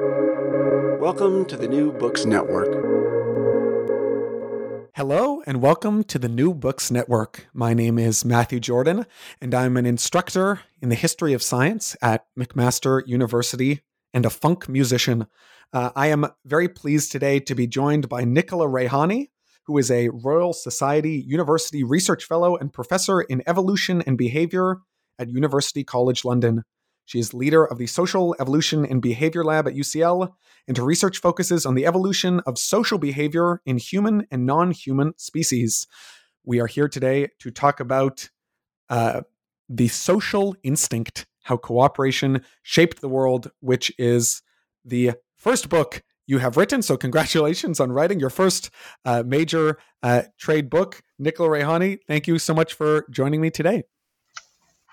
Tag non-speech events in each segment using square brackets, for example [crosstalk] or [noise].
Welcome to the New Books Network. Hello, and welcome to the New Books Network. My name is Matthew Jordan, and I'm an instructor in the history of science at McMaster University and a funk musician. Uh, I am very pleased today to be joined by Nichola Raihani, who is a Royal Society University Research Fellow and Professor in Evolution and Behavior at University College London. She is leader of the Social Evolution and Behavior Lab at UCL, and her research focuses on the evolution of social behavior in human and non human species. We are here today to talk about uh, the social instinct, how cooperation shaped the world, which is the first book you have written. So, congratulations on writing your first uh, major uh, trade book. Nichola Raihani, thank you so much for joining me today.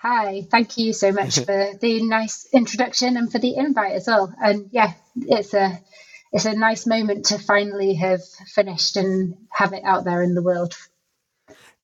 Hi, thank you so [laughs] much for the nice introduction and for the invite as well. And yeah, it's a it's a nice moment to finally have finished and have it out there in the world.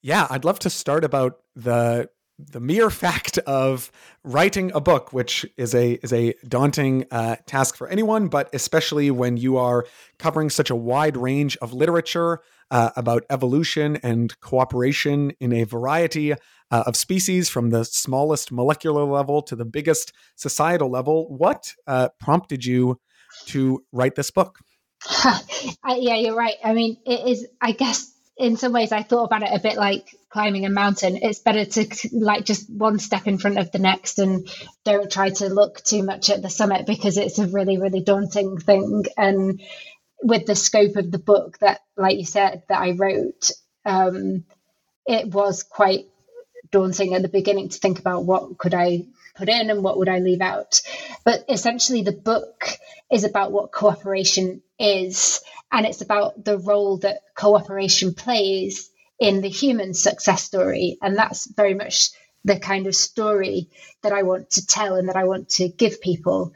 Yeah, I'd love to start about the the mere fact of writing a book, which is a is a daunting uh, task for anyone, but especially when you are covering such a wide range of literature uh, about evolution and cooperation in a variety uh, of species, from the smallest molecular level to the biggest societal level. What uh, prompted you to write this book? [laughs] yeah, you're right. I mean, it is. I guess in some ways, I thought about it a bit like climbing a mountain. It's better to like just one step in front of the next and don't try to look too much at the summit because it's a really, really daunting thing. And with the scope of the book that, like you said, that I wrote, um, it was quite daunting at the beginning to think about what could I put in and what would I leave out. But essentially, the book is about what cooperation is, and it's about the role that cooperation plays in the human success story. And that's very much the kind of story that I want to tell and that I want to give people.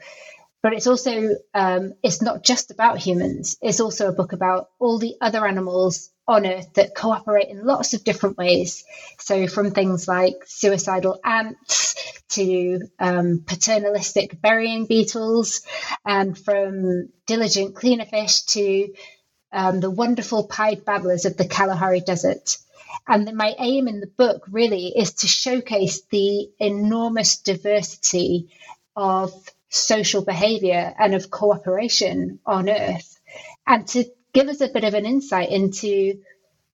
But it's also, um, it's not just about humans. It's also a book about all the other animals on Earth that cooperate in lots of different ways. So, from things like suicidal ants to um, paternalistic burying beetles, and from diligent cleaner fish to um, the wonderful pied babblers of the Kalahari Desert. And my aim in the book really is to showcase the enormous diversity of social behavior and of cooperation on Earth, and to give us a bit of an insight into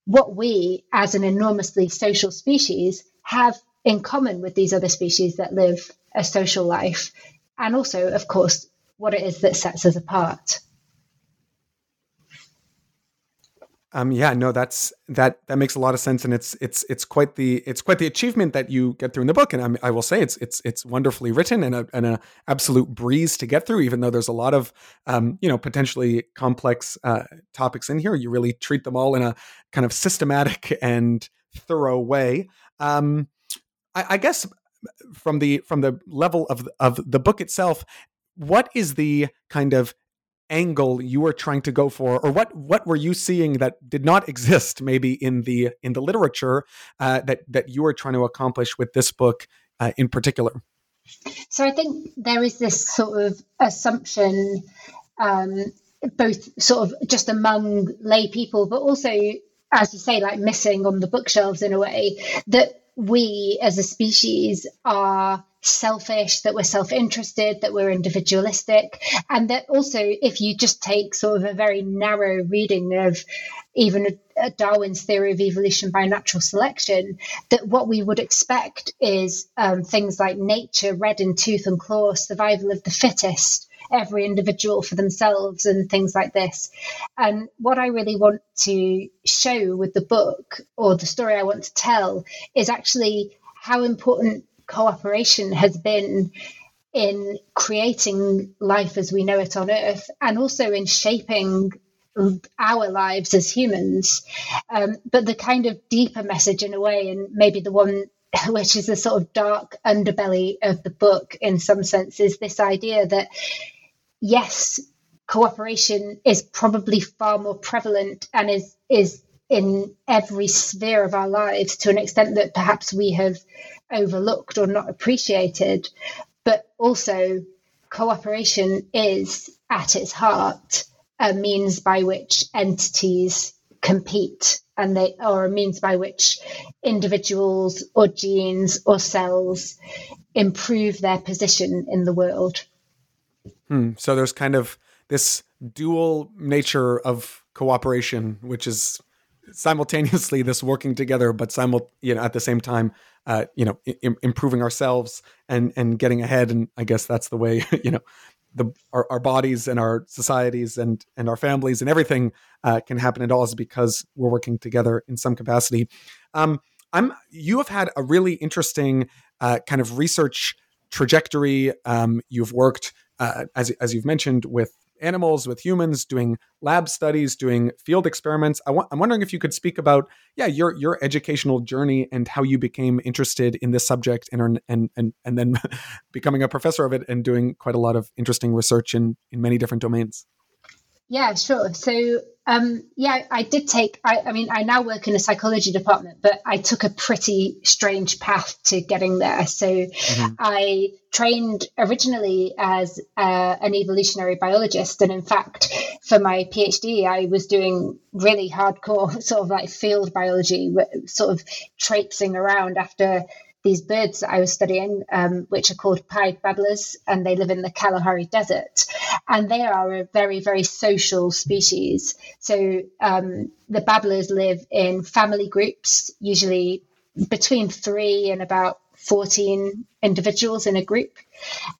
what we, as an enormously social species, have in common with these other species that live a social life, and also, of course, what it is that sets us apart. Um, yeah, no, that's that that makes a lot of sense, and it's it's it's quite the it's quite the achievement that you get through in the book. And I, I will say it's it's it's wonderfully written and a and a absolute breeze to get through. Even though there's a lot of um, you know potentially complex uh, topics in here, you really treat them all in a kind of systematic [laughs] and thorough way. Um, I, I guess from the from the level of of the book itself, what is the kind of angle you were trying to go for or what what were you seeing that did not exist maybe in the in the literature uh, that that you were trying to accomplish with this book uh, in particular? So i think there is this sort of assumption um, both sort of just among lay people but also as you say like missing on the bookshelves in a way that we as a species are selfish, that we're self interested, that we're individualistic. And that also, if you just take sort of a very narrow reading of even Darwin's theory of evolution by natural selection, that what we would expect is um, things like nature, red in tooth and claw, survival of the fittest every individual for themselves and things like this. And what I really want to show with the book or the story I want to tell is actually how important cooperation has been in creating life as we know it on Earth and also in shaping our lives as humans. Um, but the kind of deeper message, in a way, and maybe the one [laughs] which is the sort of dark underbelly of the book in some sense, is this idea that yes, cooperation is probably far more prevalent and is is in every sphere of our lives to an extent that perhaps we have overlooked or not appreciated. But also, cooperation is at its heart a means by which entities compete and they or a means by which individuals or genes or cells improve their position in the world. Hmm. So there's kind of this dual nature of cooperation, which is simultaneously [laughs] this working together, but simul you know at the same time, uh, you know, I- improving ourselves and and getting ahead. And I guess that's the way [laughs] you know the our, our bodies and our societies and and our families and everything uh, can happen at all is because we're working together in some capacity. Um, I'm you have had a really interesting uh, kind of research trajectory. Um, you've worked uh, as as you've mentioned with animals with humans, doing lab studies, doing field experiments. I am wondering if you could speak about, yeah, your your educational journey and how you became interested in this subject and and and and then [laughs] becoming a professor of it and doing quite a lot of interesting research in in many different domains. Yeah, sure. So, um, yeah, I did take, I, I, mean, I now work in a psychology department, but I took a pretty strange path to getting there. So, mm-hmm. I trained originally as uh, an evolutionary biologist. And in fact, for my PhD, I was doing really hardcore [laughs] sort of like field biology, sort of traipsing around after these birds that I was studying, um, which are called pied babblers, and they live in the Kalahari Desert. And they are a very, very social species. So um, the babblers live in family groups, usually between three and about 14 individuals in a group.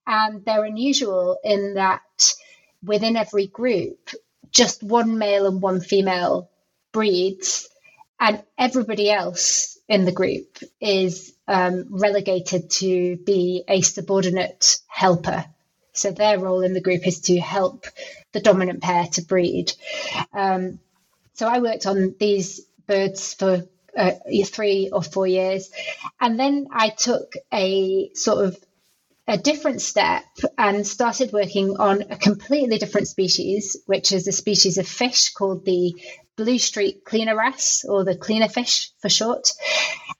And they're unusual in that within every group, just one male and one female breeds, and everybody else in the group is um, relegated to be a subordinate helper. So their role in the group is to help the dominant pair to breed. Um, so I worked on these birds for uh, three or four years, and then I took a sort of a different step and started working on a completely different species, which is a species of fish called the blue streak cleaner wrasse, or the cleaner fish for short.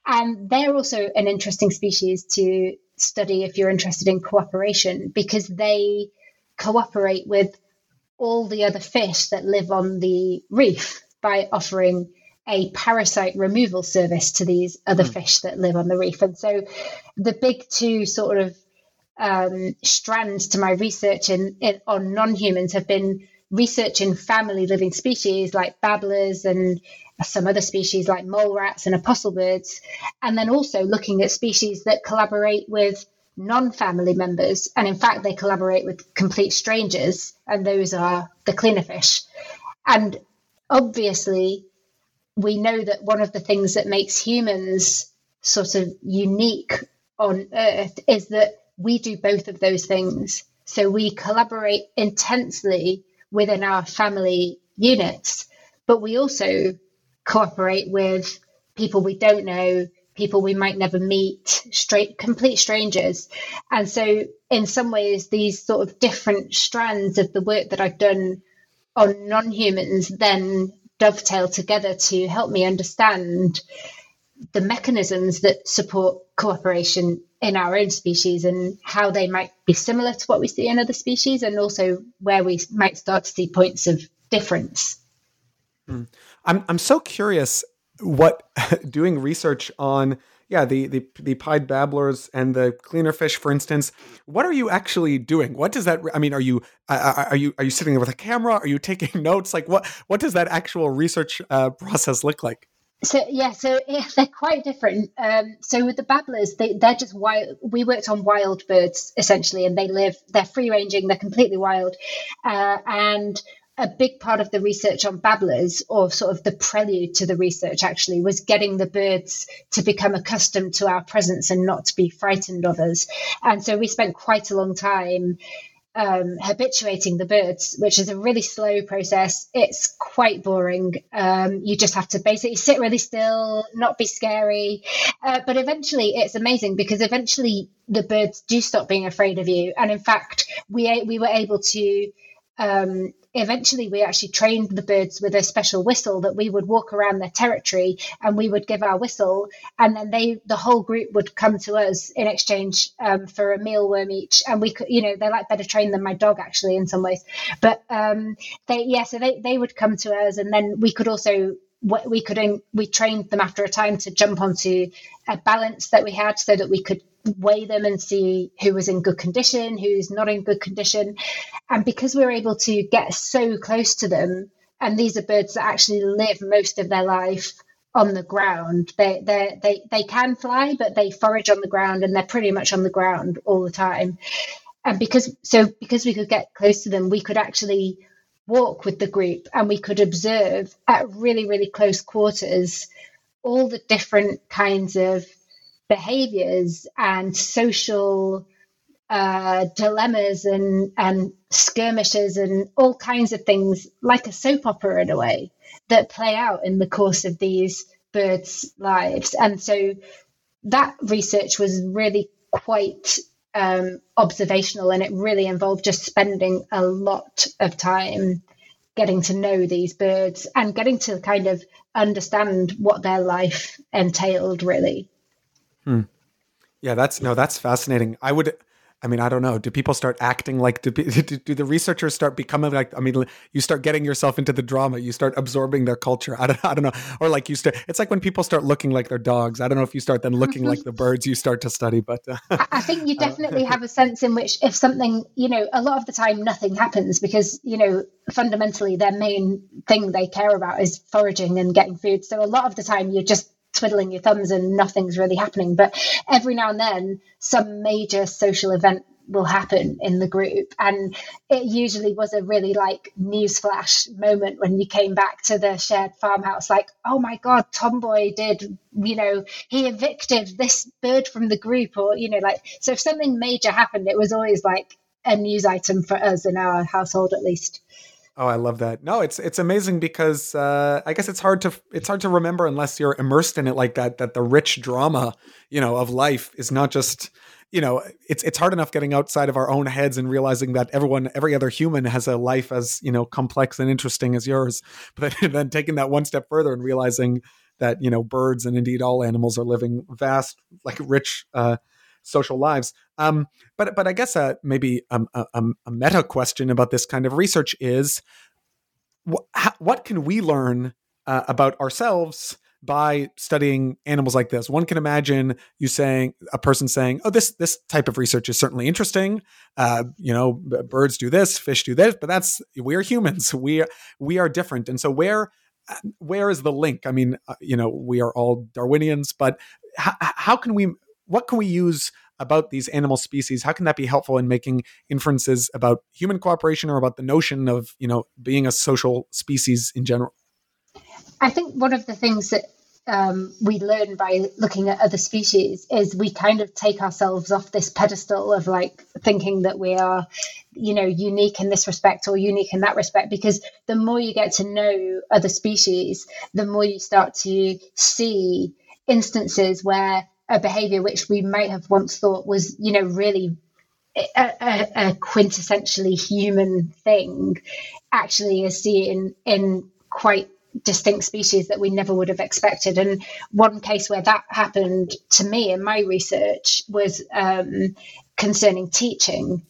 And they're also an interesting species to study if you're interested in cooperation because they cooperate with all the other fish that live on the reef by offering a parasite removal service to these other mm. fish that live on the reef. And so the big two sort of um, strands to my research in, in on non-humans have been researching family living species like babblers and some other species like mole rats and apostle birds, and then also looking at species that collaborate with non-family members and in fact they collaborate with complete strangers and those are the cleaner fish and obviously we know that one of the things that makes humans sort of unique on earth is that we do both of those things. So we collaborate intensely within our family units, but we also cooperate with people we don't know, people we might never meet, straight complete strangers. And so in some ways these sort of different strands of the work that I've done on non-humans then dovetail together to help me understand the mechanisms that support cooperation in our own species and how they might be similar to what we see in other species and also where we might start to see points of difference. Mm. I'm I'm so curious what [laughs] doing research on yeah the the the pied babblers and the cleaner fish for instance what are you actually doing what does that i mean are you are you are you sitting there with a camera are you taking [laughs] notes like what what does that actual research uh, process look like so yeah, so [laughs] yeah, they're quite different. Um, so with the babblers, they they're just wild. We worked on wild birds essentially, and they live. They're free ranging. They're completely wild, uh, and a big part of the research on babblers, or sort of the prelude to the research, actually, was getting the birds to become accustomed to our presence and not to be frightened of us. And so we spent quite a long time um, habituating the birds, which is a really slow process. It's quite boring. Um, you just have to basically sit really still, not be scary. Uh, but eventually, it's amazing because eventually the birds do stop being afraid of you. And in fact, we we were able to um, eventually we actually trained the birds with a special whistle that we would walk around their territory and we would give our whistle. And then they the whole group would come to us in exchange um, for a mealworm each. And we could you know they're like better trained than my dog actually in some ways. But um, they yeah so they, they would come to us and then we could also we could we trained them after a time to jump onto a balance that we had so that we could weigh them and see who was in good condition, who's not in good condition. And because we are able to get so close to them, and these are birds that actually live most of their life on the ground. They they they they can fly, but they forage on the ground and they're pretty much on the ground all the time. And because so because we could get close to them, we could actually walk with the group and we could observe at really really close quarters all the different kinds of behaviors and social uh, dilemmas and, and skirmishes and all kinds of things, like a soap opera in a way, that play out in the course of these birds' lives. And so that research was really quite um, observational and it really involved just spending a lot of time getting to know these birds and getting to kind of understand what their life entailed, really. Hmm. Yeah, that's no, that's fascinating. I would, I mean, I don't know. Do people start acting like? Do, [laughs] do, do the researchers start becoming like? I mean, you start getting yourself into the drama. You start absorbing their culture. I don't, [laughs] I don't know. Or like you start. It's like when people start looking like their dogs. I don't know if you start then looking like the birds you start to study. But uh, I think you [laughs] definitely have a sense in which if something, you know, a lot of the time nothing happens because you know fundamentally their main thing they care about is foraging and getting food. So a lot of the time you're just twiddling your thumbs and nothing's really happening. But every now and then, some major social event will happen in the group. And it usually was a really like newsflash moment when you came back to the shared farmhouse, like, oh my God, Tomboy did, you know, he evicted this bird from the group, or, you know, like, so if something major happened, it was always like a news item for us in our household at least. Oh, I love that. No, it's it's amazing because uh, I guess it's hard to it's hard to remember unless you're immersed in it like that. That the rich drama, you know, of life is not just you know it's it's hard enough getting outside of our own heads and realizing that everyone every other human has a life as you know complex and interesting as yours [laughs] but then, taking that one step further and realizing that you know birds and indeed all animals are living vast like rich uh, social lives. Um, but but I guess uh, maybe a, a, a, meta question about this kind of research is wh- how, what can we learn uh, about ourselves by studying animals like this? One can imagine you saying a person saying, "Oh, this this type of research is certainly interesting. Uh, you know, birds do this, fish do this, but that's we are humans. [laughs] We we are different, and so where." Where is the link? I mean, uh, you know, we are all Darwinians, but how, how can we what can we use about these animal species? How can that be helpful in making inferences about human cooperation or about the notion of you know being a social species in general? I think one of the things that um, we learn by looking at other species is we kind of take ourselves off this pedestal of like thinking that we are you know unique in this respect or unique in that respect because the more you get to know other species the more you start to see instances where a behavior which we might have once thought was, you know, really a, a, a quintessentially human thing, actually is seen in quite distinct species that we never would have expected. And one case where that happened to me in my research was um, concerning teaching.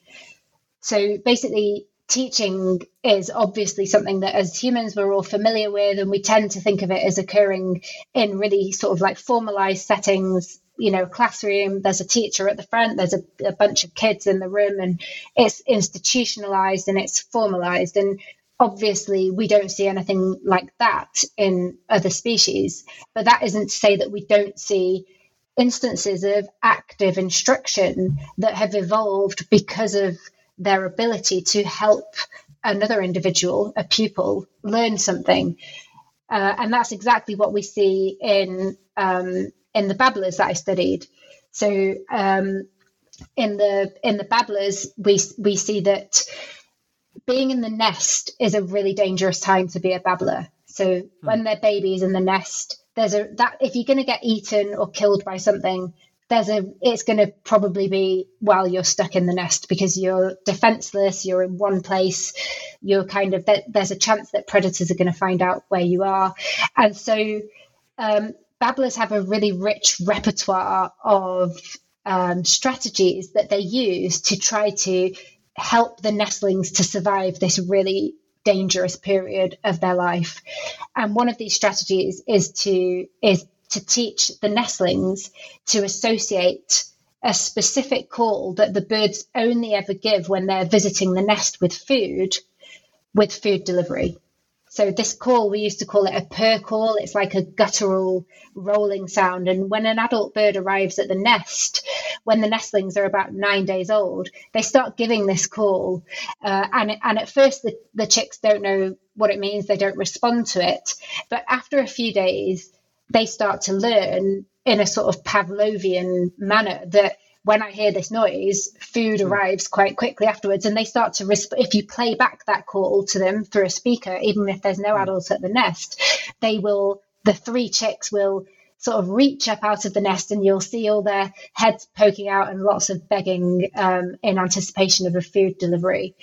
So basically, teaching is obviously something that as humans we're all familiar with and we tend to think of it as occurring in really sort of like formalized settings you know classroom there's a teacher at the front there's a, a bunch of kids in the room and it's institutionalized and it's formalized and obviously we don't see anything like that in other species but that isn't to say that we don't see instances of active instruction that have evolved because of their ability to help another individual, a pupil, learn something. Uh, and that's exactly what we see in um, in the babblers that I studied. So um, in the in the babblers, we we see that being in the nest is a really dangerous time to be a babbler. So hmm. when they're babies in the nest, there's a that if you're going to get eaten or killed by something, there's a it's going to probably be while you're stuck in the nest because you're defenseless you're in one place you're kind of there's a chance that predators are going to find out where you are and so um, babblers have a really rich repertoire of um, strategies that they use to try to help the nestlings to survive this really dangerous period of their life. And one of these strategies is to is to teach the nestlings to associate a specific call that the birds only ever give when they're visiting the nest with food with food delivery. So this call, we used to call it a purr call. It's like a guttural rolling sound. And when an adult bird arrives at the nest, when the nestlings are about nine days old, they start giving this call. Uh, and, and at first, the, the chicks don't know what it means. They don't respond to it. But after a few days, they start to learn in a sort of Pavlovian manner that when I hear this noise, food mm. arrives quite quickly afterwards, and they start to resp- if you play back that call to them through a speaker, even if there's no mm. adults at the nest, they will the three chicks will sort of reach up out of the nest and you'll see all their heads poking out and lots of begging um, in anticipation of a food delivery.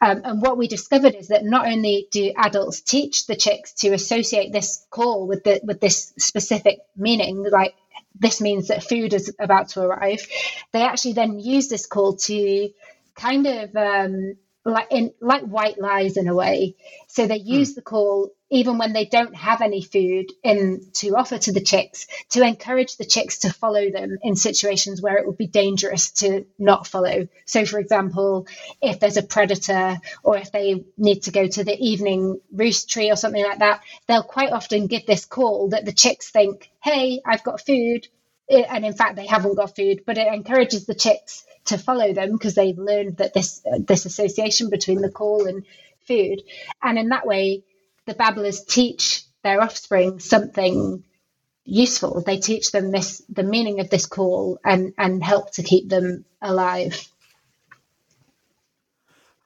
Um, and what we discovered is that not only do adults teach the chicks to associate this call with the with this specific meaning, like this means that food is about to arrive. They actually then use this call to kind of um, like in like white lies in a way. So they use hmm. the call even when they don't have any food in to offer to the chicks to encourage the chicks to follow them in situations where it would be dangerous to not follow. So for example, if there's a predator or if they need to go to the evening roost tree or something like that, they'll quite often give this call that the chicks think, "Hey, I've got food." And in fact, they haven't got food, but it encourages the chicks to follow them because they've learned that this uh, this association between the call and food, and in that way, the babblers teach their offspring something useful. They teach them this the meaning of this call and and help to keep them alive.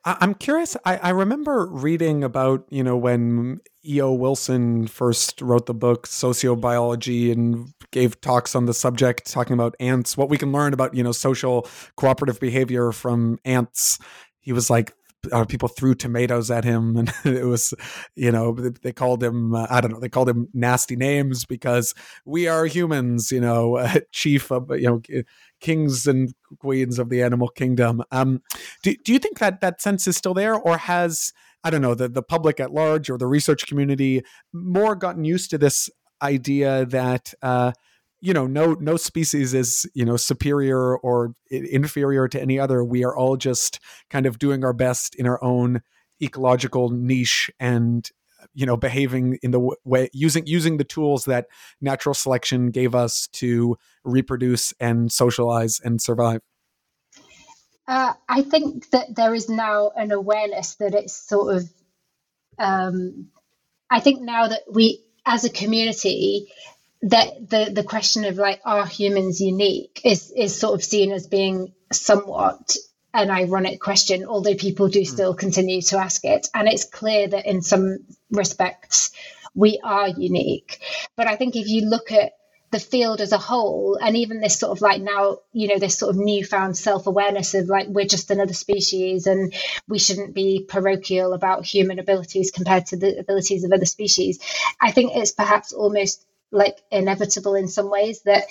I'm curious. I, I remember reading about, you know, when E.O. Wilson first wrote the book Sociobiology and gave talks on the subject, talking about ants, what we can learn about, you know, social cooperative behavior from ants. He was like, uh, people threw tomatoes at him, and [laughs] it was, you know, they called him, uh, I don't know, they called him nasty names because we are humans, you know, uh, [laughs] chief of, you know, kings and queens of the animal kingdom. Um, do, do you think that that sense is still there, or has I don't know the the public at large or the research community more gotten used to this idea that uh, you know no no species is you know superior or inferior to any other. We are all just kind of doing our best in our own ecological niche and you know behaving in the way using using the tools that natural selection gave us to reproduce and socialize and survive. Uh, i think that there is now an awareness that it's sort of um, i think now that we as a community that the the question of like are humans unique is is sort of seen as being somewhat an ironic question, although people do hmm. still continue to ask it. And it's clear that in some respects we are unique. But I think if you look at the field as a whole, and even this sort of like now, you know, this sort of newfound self awareness of like we're just another species and we shouldn't be parochial about human abilities compared to the abilities of other species. I think it's perhaps almost like inevitable in some ways that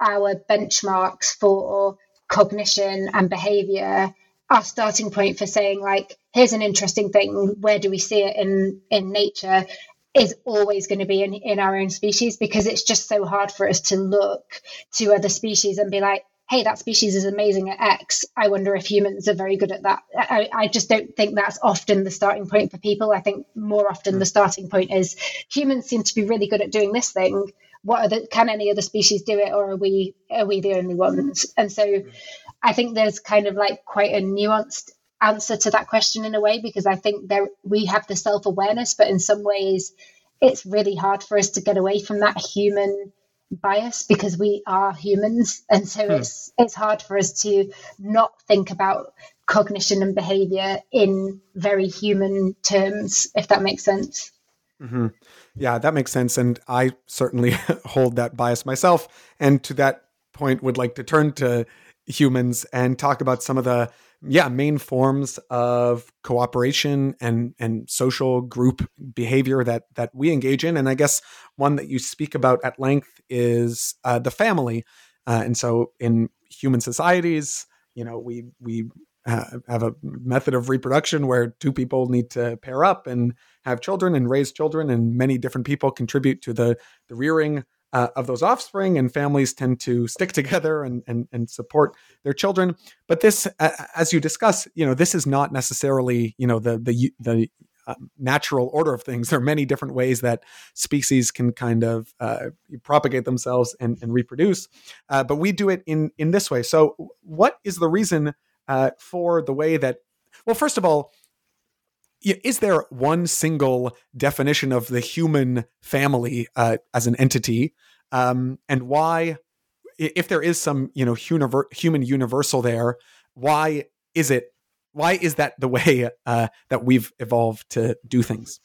our benchmarks for cognition and behavior our starting point for saying like here's an interesting thing where do we see it in in nature is always going to be in, in our own species because it's just so hard for us to look to other species and be like hey that species is amazing at x i wonder if humans are very good at that. I, I just don't think that's often the starting point for people. I think more often the hmm. starting point is humans seem to be really good at doing this thing. What are the can any other species do it or are we are we the only ones? And so hmm. i think there's kind of like quite a nuanced answer to that question in a way because i think there we have the self-awareness but in some ways it's really hard for us to get away from that human bias because we are humans and so hmm. it's it's hard for us to not think about cognition and behavior in very human terms if that makes sense mm-hmm. Yeah, that makes sense. And I certainly [laughs] hold that bias myself. And to that point, would like to turn to humans and talk about some of the yeah main forms of cooperation and and social group behavior that that we engage in. And i guess one that you speak about at length is uh, the family. Uh, and so in human societies you know we we uh, have a method of reproduction where two people need to pair up and have children and raise children and many different people contribute to the the rearing uh, of those offspring, and families tend to stick [laughs] together and, and, and support their children. But this, uh, as you discuss, you know, this is not necessarily, you know, the the the uh, natural order of things. There are many different ways that species can kind of uh, propagate themselves and, and reproduce, uh, but we do it in in this way. So, what is the reason uh, for the way that? Well, first of all, is there one single definition of the human family uh, as an entity, um, and why, if there is some you know univer- human universal there, why is it? Why is that the way uh, that we've evolved to do things?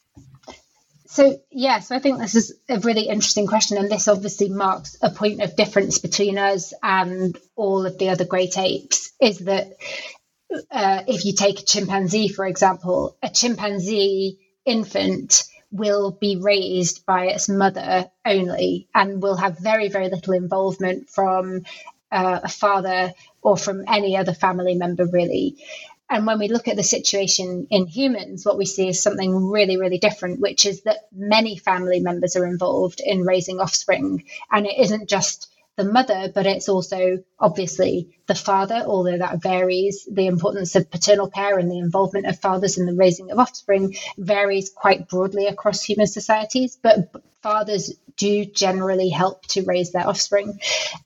So, yeah, so I think this is a really interesting question. And this obviously marks a point of difference between us and all of the other great apes is that uh, if you take a chimpanzee, for example, a chimpanzee infant will be raised by its mother only and will have very, very little involvement from uh, a father or from any other family member, really. And when we look at the situation in humans, what we see is something really, really different, which is that many family members are involved in raising offspring. And it isn't just the mother, but it's also obviously the father, although that varies. The importance of paternal care and the involvement of fathers in the raising of offspring varies quite broadly across human societies, but fathers do generally help to raise their offspring.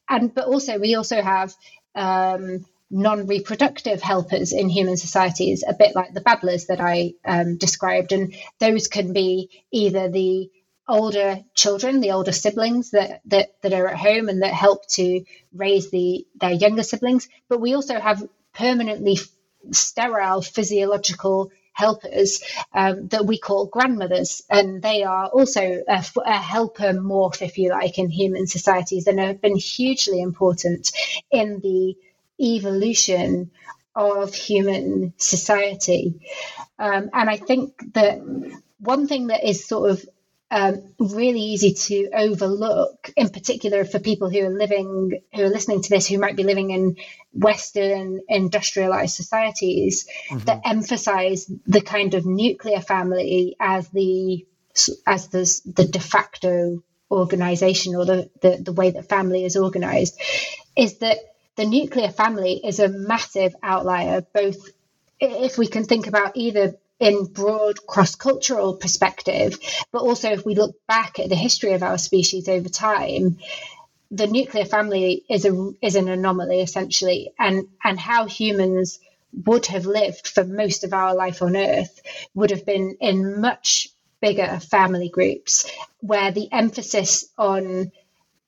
And but also we also have um, non-reproductive helpers in human societies, a bit like the babblers that I um, described, and those can be either the older children, the older siblings that, that that are at home and that help to raise the their younger siblings. But we also have permanently sterile physiological helpers um, that we call grandmothers, and they are also a, a, helper morph, if you like, in human societies, and have been hugely important in the evolution of human society. Um, and I think that one thing that is sort of um, really easy to overlook, in particular for people who are living, who are listening to this, who might be living in Western industrialized societies mm-hmm. that emphasize the kind of nuclear family as the as the, the de facto organization or the, the, the way that family is organized, is that the nuclear family is a massive outlier, both if we can think about either in broad cross-cultural perspective but also if we look back at the history of our species over time the nuclear family is a is an anomaly essentially and and how humans would have lived for most of our life on earth would have been in much bigger family groups where the emphasis on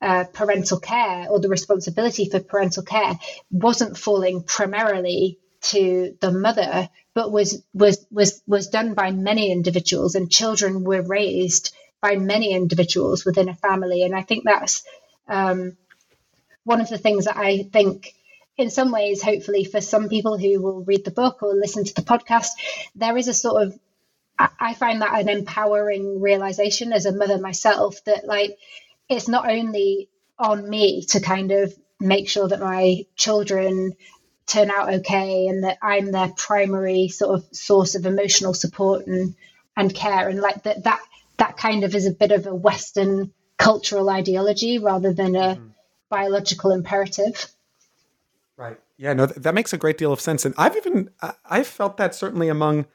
uh, parental care or the responsibility for parental care wasn't falling primarily to the mother, but was was was was done by many individuals, and children were raised by many individuals within a family. And I think that's um, one of the things that I think, in some ways, hopefully for some people who will read the book or listen to the podcast, there is a sort of I find that an empowering realization as a mother myself that like it's not only on me to kind of make sure that my children turn out okay and that I'm their primary sort of source of emotional support and and care. And like that that that kind of is a bit of a western cultural ideology rather than a mm. biological imperative. Right. Yeah no that makes a great deal of sense. And i've even i've felt that certainly among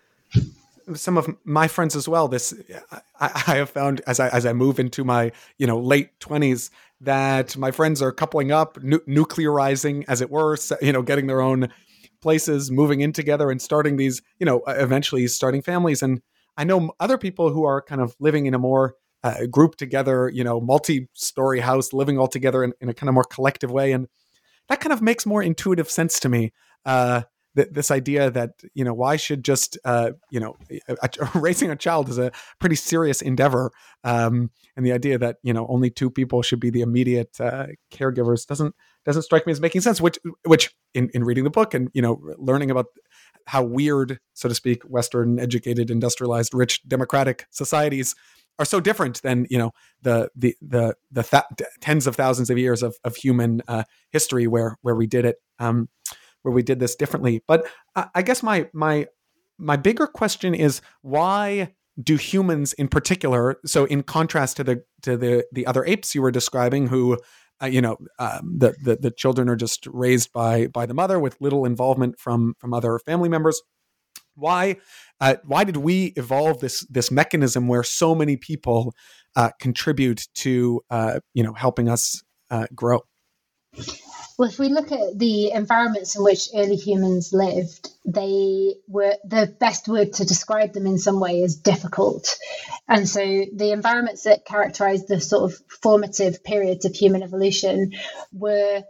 some of my friends as well. This I, I have found as i as i move into my you know late 20s that my friends are coupling up, nu- nuclearizing, as it were, you know, getting their own places, moving in together, and starting these, you know, eventually starting families. And I know other people who are kind of living in a more uh, group together, you know, multi-story house, living all together in, in, a kind of more collective way, and that kind of makes more intuitive sense to me. Uh, th- this idea that you know why should just uh, you know a, a, [laughs] raising a child is a pretty serious endeavor, um, and the idea that you know only two people should be the immediate uh, caregivers doesn't doesn't strike me as making sense. Which which in in reading the book and you know learning about how weird, so to speak, Western educated, industrialized, rich, democratic societies are so different than you know the the the the th- tens of thousands of years of of human uh, history where where we did it um, where we did this differently. But I, guess my my my bigger question is why do humans in particular so in contrast to the to the the other apes you were describing who uh, you know um, the, the the children are just raised by by the mother with little involvement from from other family members why uh, why did we evolve this this mechanism where so many people uh, contribute to uh, you know helping us uh, grow well, if we look at the environments in which early humans lived, they were the best word to describe them in some way is difficult. And so the environments that characterized the sort of formative periods of human evolution were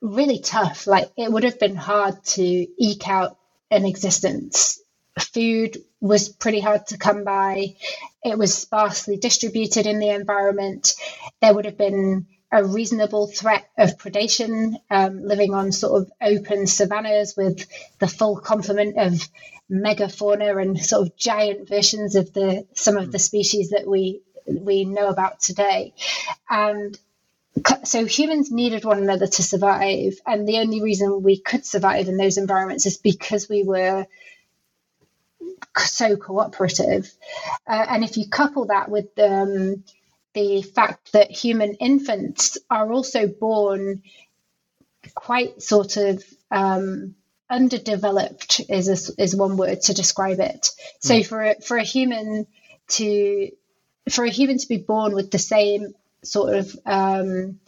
really tough. Like it would have been hard to eke out an existence. Food was pretty hard to come by. It was sparsely distributed in the environment. There would have been a reasonable threat of predation, um, living on sort of open savannas with the full complement of megafauna and sort of giant versions of the some of the species that we we know about today. And so humans needed one another to survive, and the only reason we could survive in those environments is because we were so cooperative. Uh, and if you couple that with um, the fact that human infants are also born quite sort of um, underdeveloped is a, is one word to describe it. So mm. for a, for a human to for a human to be born with the same sort of um,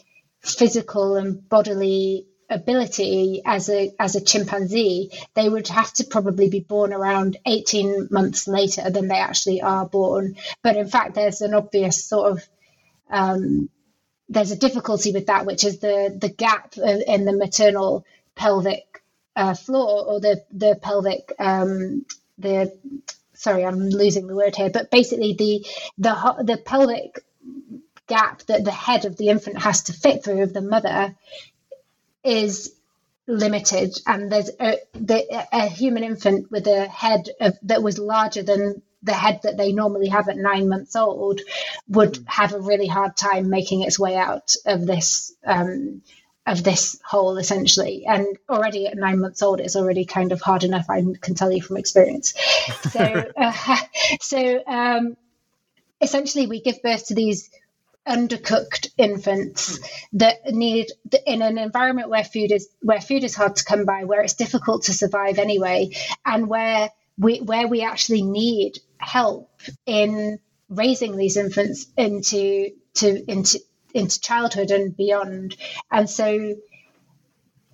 physical and bodily ability as a as a chimpanzee, they would have to probably be born around 18 months later than they actually are born. But in fact, there's an obvious sort of um, there's a difficulty with that, which is the the gap in the maternal pelvic uh, floor or the the pelvic um, the sorry I'm losing the word here, but basically the the the pelvic gap that the head of the infant has to fit through of the mother is limited. And there's a, the, a human infant with a head of, that was larger than the head that they normally have at nine months old would mm. have a really hard time making its way out of this um, of this hole essentially. And already at nine months old it's already kind of hard enough i can tell you from experience. So [laughs] uh, [laughs] so um, essentially we give birth to these undercooked infants that need in an environment where food is where food is hard to come by where it's difficult to survive anyway and where we where we actually need help in raising these infants into to into into childhood and beyond. And so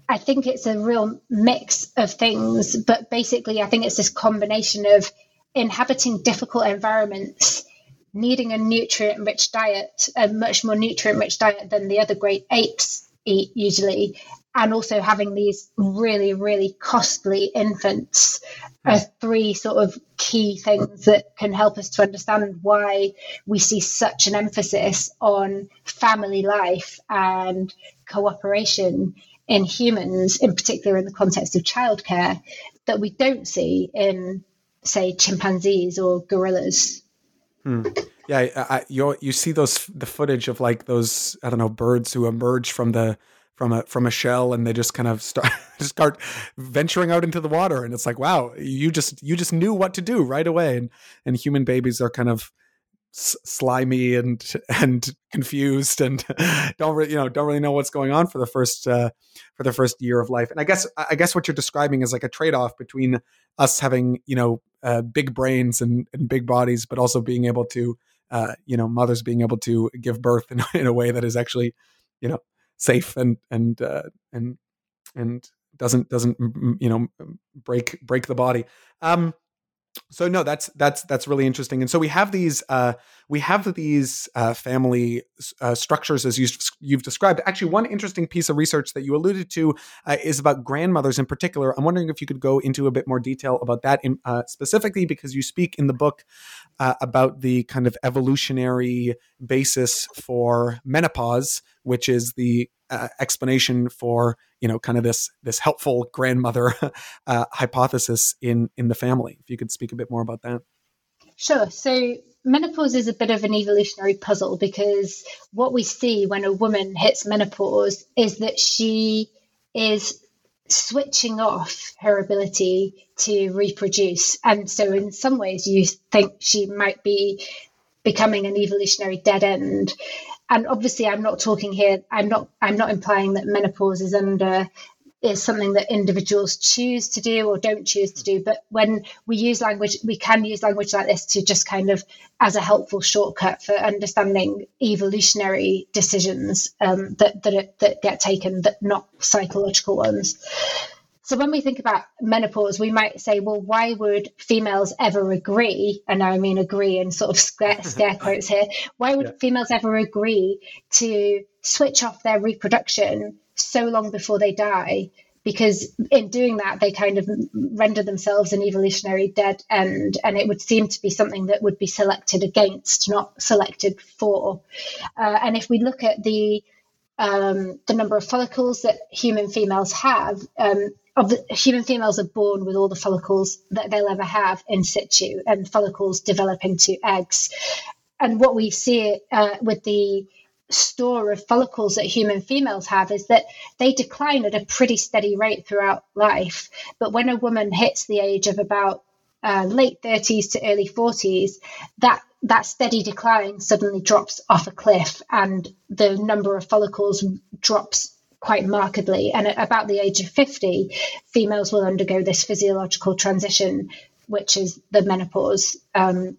I think it's a real mix of things, but basically, I think it's this combination of inhabiting difficult environments needing a nutrient rich diet, a much more nutrient rich diet than the other great apes eat usually, and also having these really, really costly infants are three sort of key things that can help us to understand why we see such an emphasis on family life and cooperation in humans, in particular in the context of childcare, that we don't see in, say, chimpanzees or gorillas. Hmm. Yeah, I, I, you you see those the footage of like those I don't know birds who emerge from the from a from a shell and they just kind of start [laughs] just start venturing out into the water. And it's like wow you just you just knew what to do right away. And and human babies are kind of slimy and and confused and [laughs] don't really you know don't really know what's going on for the first uh, for the first year of life. And i guess i guess what you're describing is like a trade-off between us having you know uh, big brains and, and big bodies but also being able to uh, you know mothers being able to give birth in, [laughs] in a way that is actually you know safe and and uh, and and doesn't doesn't you know break break the body. Um so no that's that's that's really interesting. And so we have these uh we have these uh, family uh, structures as you, you've described. Actually one interesting piece of research that you alluded to uh, is about grandmothers in particular. I'm wondering if you could go into a bit more detail about that in, uh, specifically because you speak in the book uh, about the kind of evolutionary basis for menopause which is the uh, explanation for you know kind of this this helpful grandmother [laughs] uh, hypothesis in in the family. If you could speak a bit more about that. Sure. So menopause is a bit of an evolutionary puzzle because what we see when a woman hits menopause is that she is switching off her ability to reproduce. And so in some ways you think she might be becoming an evolutionary dead end. And obviously i'm not talking here i'm not i'm not implying that menopause is under is something that individuals choose to do or don't choose to do but when we use language we can use language like this to just kind of as a helpful shortcut for understanding evolutionary decisions um, that that, that get taken that not psychological ones so when we think about menopause, we might say, well, why would females ever agree? And I mean agree in sort of scare, [laughs] scare quotes here. Why would yeah. females ever agree to switch off their reproduction so long before they die? Because in doing that, they kind of render themselves an evolutionary dead end, and it would seem to be something that would be selected against, not selected for. Uh, and if we look at the um, the number of follicles that human females have, um, of the human females are born with all the follicles that they'll ever have in situ, and follicles develop into eggs. And what we see uh, with the store of follicles that human females have is that they decline at a pretty steady rate throughout life. But when a woman hits the age of about uh, late 30s to early 40s, that that steady decline suddenly drops off a cliff, and the number of follicles drops quite markedly. And at about the age of 50, females will undergo this physiological transition, which is the menopause, um,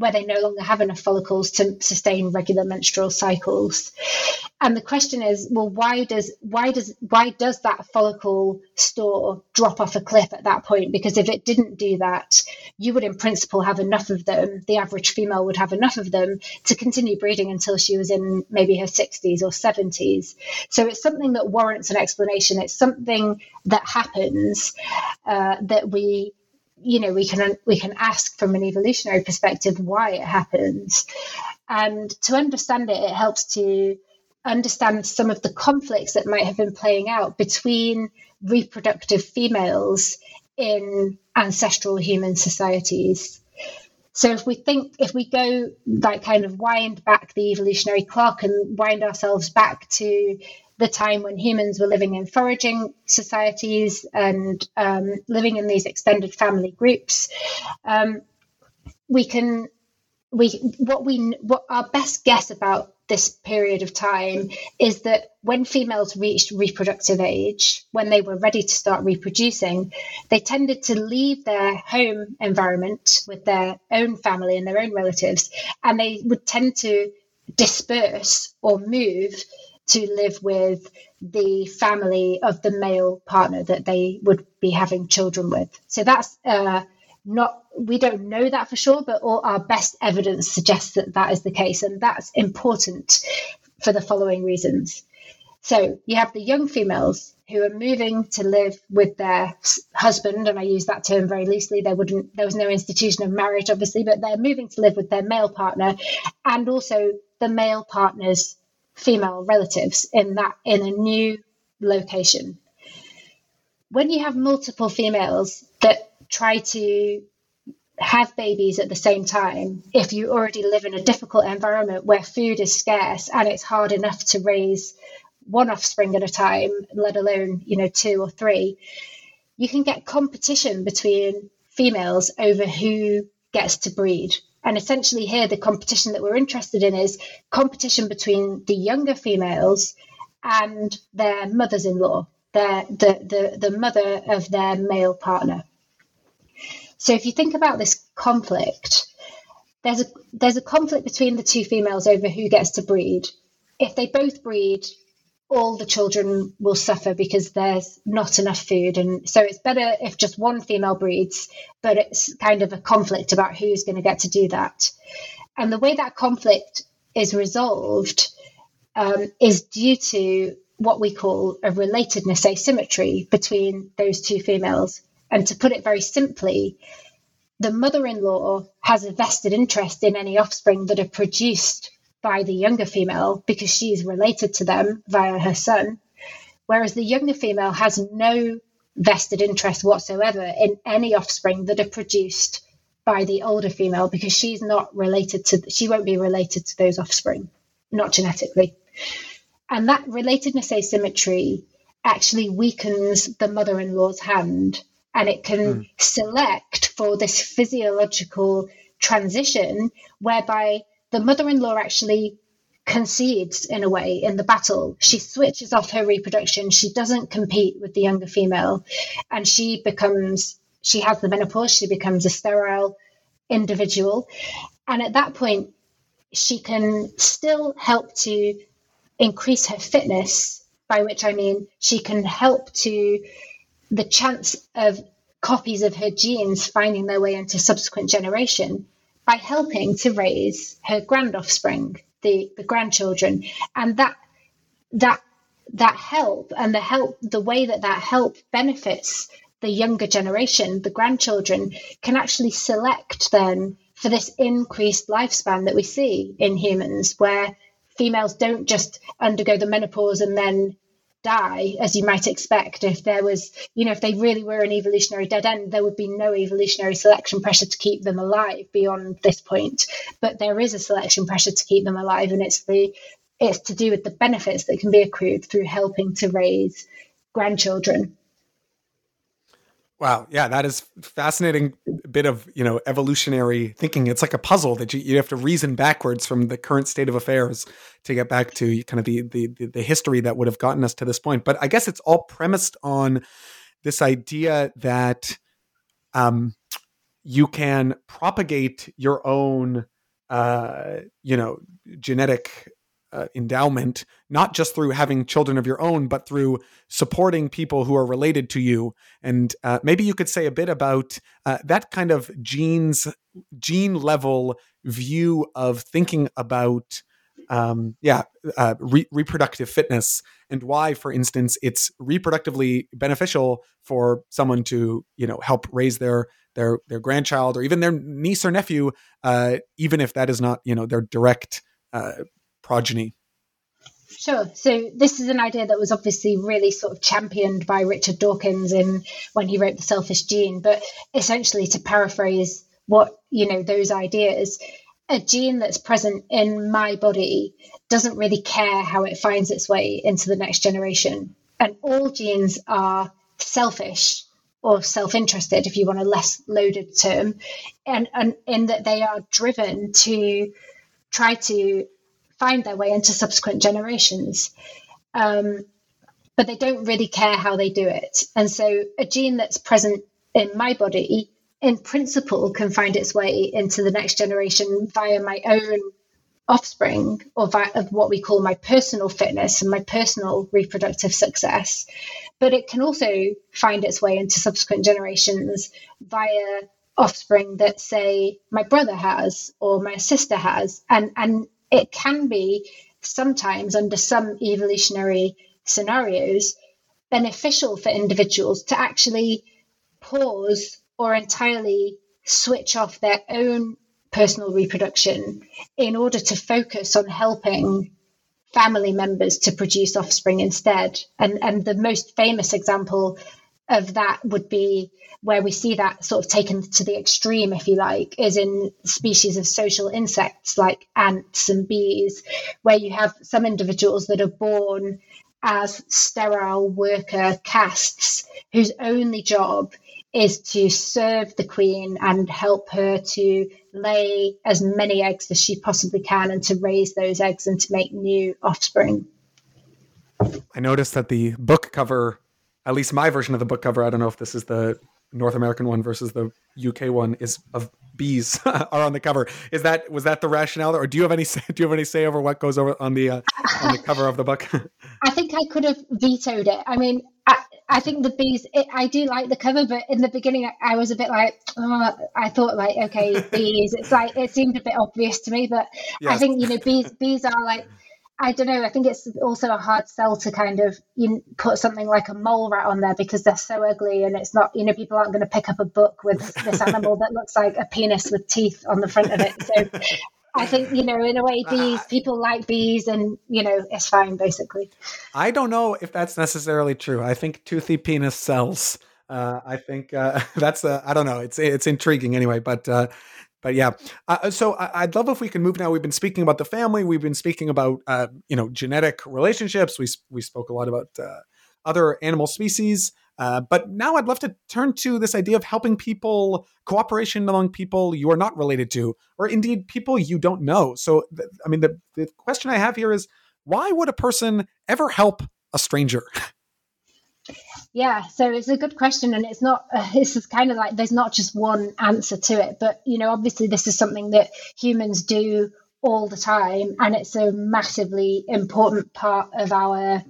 where they no longer have enough follicles to sustain regular menstrual cycles. And the question is, well, why does why does why does that follicle store drop off a cliff at that point? Because if it didn't do that, you would in principle have enough of them. The average female would have enough of them to continue breeding until she was in maybe her 60s or 70s. So it's something that warrants an explanation. It's something that happens uh, that we you know we can we can ask from an evolutionary perspective why it happens. And to understand it it helps to understand some of the conflicts that might have been playing out between reproductive females in ancestral human societies. So if we think if we go like kind of wind back the evolutionary clock and wind ourselves back to the time when humans were living in foraging societies and um, living in these extended family groups. Um, we can we what we what our best guess about this period of time is that when females reached reproductive age, when they were ready to start reproducing, they tended to leave their home environment with their own family and their own relatives, and they would tend to disperse or move to live with the family of the male partner that they would be having children with. So that's uh, not, we don't know that for sure, but all our best evidence suggests that that is the case. And that's important for the following reasons. So you have the young females who are moving to live with their husband, and I use that term very loosely. There wouldn't, there was no institution of marriage, obviously, but they're moving to live with their male partner, and also the male partner's female relatives in that in a new location. When you have multiple females that try to have babies at the same time, if you already live in a difficult environment where food is scarce and it's hard enough to raise one offspring at a time, let alone, you know, two or three, you can get competition between females over who gets to breed. And essentially, here, the competition that we're interested in is competition between the younger females and their mothers in law, their, the, the, the mother of their male partner. So, if you think about this conflict, there's a, there's a conflict between the two females over who gets to breed. If they both breed, all the children will suffer because there's not enough food. And so it's better if just one female breeds, but it's kind of a conflict about who's going to get to do that. And the way that conflict is resolved um, is due to what we call a relatedness asymmetry between those two females. And to put it very simply, the mother in law has a vested interest in any offspring that are produced by the younger female because she's related to them via her son, whereas the younger female has no vested interest whatsoever in any offspring that are produced by the older female because she's not related to she won't be related to those offspring not genetically and that relatedness asymmetry actually weakens the mother-in-law's hand and it can mm. select for this physiological transition whereby the mother-in-law actually concedes in a way in the battle. She switches off her reproduction. She doesn't compete with the younger female, and she becomes she has the menopause. She becomes a sterile individual, and at that point, she can still help to increase her fitness. By which I mean she can help to the chance of copies of her genes finding their way into subsequent generation by helping to raise her grand offspring, the, the grandchildren. And that that that help and the help the way that that help benefits the younger generation, the grandchildren, can actually select then for this increased lifespan that we see in humans, where females don't just undergo the menopause and then die as you might expect. If there was you know if they really were an evolutionary dead end there would be no evolutionary selection pressure to keep them alive beyond this point. But there is a selection pressure to keep them alive and it's the it's to do with the benefits that can be accrued through helping to raise grandchildren Wow, yeah, that is fascinating bit of you know evolutionary thinking. It's like a puzzle that you, you have to reason backwards from the current state of affairs to get back to kind of the, the the history that would have gotten us to this point. But I guess it's all premised on this idea that um, you can propagate your own uh, you know genetic uh, endowment, not just through having children of your own, but through supporting people who are related to you. And uh, maybe you could say a bit about uh, that kind of genes, gene level view of thinking about, um, yeah, uh, re- reproductive fitness and why, for instance, it's reproductively beneficial for someone to, you know, help raise their their their grandchild or even their niece or nephew, uh, even if that is not, you know, their direct uh, progeny? Sure. So this is an idea that was obviously really sort of championed by Richard Dawkins in when he wrote The Selfish Gene. But essentially, to paraphrase what you know those ideas, a gene that's present in my body doesn't really care how it finds its way into the next generation, and all genes are selfish or self-interested, if you want a less loaded term, and, and in that they are driven to try to find their way into subsequent generations. Um, but they don't really care how they do it. And so a gene that's present in my body, in principle, can find its way into the next generation via my own offspring or via what we call my personal fitness and my personal reproductive success. But it can also find its way into subsequent generations via offspring that say my brother has or my sister has and and it can be sometimes under some evolutionary scenarios beneficial for individuals to actually pause or entirely switch off their own personal reproduction in order to focus on helping family members to produce offspring instead. And and the most famous example of that would be where we see that sort of taken to the extreme, if you like, is in species of social insects like ants and bees, where you have some individuals that are born as sterile worker castes whose only job is to serve the queen and help her to lay as many eggs as she possibly can and to raise those eggs and to make new offspring. I noticed that the book cover at least my version of the book cover. I don't know if this is the North American one versus the UK one is of bees [laughs] are on the cover. Is that was that the rationale, or do you have any [laughs] say, do you have any say over what goes over on the uh, on the cover of the book? [laughs] I think I could have vetoed it. I mean, I, I think the bees. It, I do like the cover, but in the beginning, I, I was a bit like, oh, I thought like, okay, bees. It's like it seemed a bit obvious to me, but yes. I think you know, bees. Bees are like I don't know. I think it's also a hard sell to kind of you put something like a mole rat on there because they're so ugly, and it's not. You know, people aren't going to pick up a book with this [laughs] animal that looks like a penis with teeth on the front of it. So, I think you know, in a way, bees. People like bees, and you know, it's fine basically. I don't know if that's necessarily true. I think toothy penis sells. Uh, I think uh, [laughs] that's uh, I don't know. It's it's intriguing anyway, but uh, but yeah, uh, uh so I'd love if we can move now. We've been speaking about the family. We've been speaking about uh, you know genetic relationships. We we spoke a lot about uh, other animal species. Uh, but now I'd love to turn to this idea of helping people, cooperation among people you are not related to, or indeed people you don't know. So, th- I mean, the, the question I have here is why would a person ever help a stranger? [laughs] Yeah, so it's a good question, and it's not. Uh, [laughs] this is kind of like there's not just one answer to it, but you know, obviously, this is something that humans do all the time, and it's a massively important part of our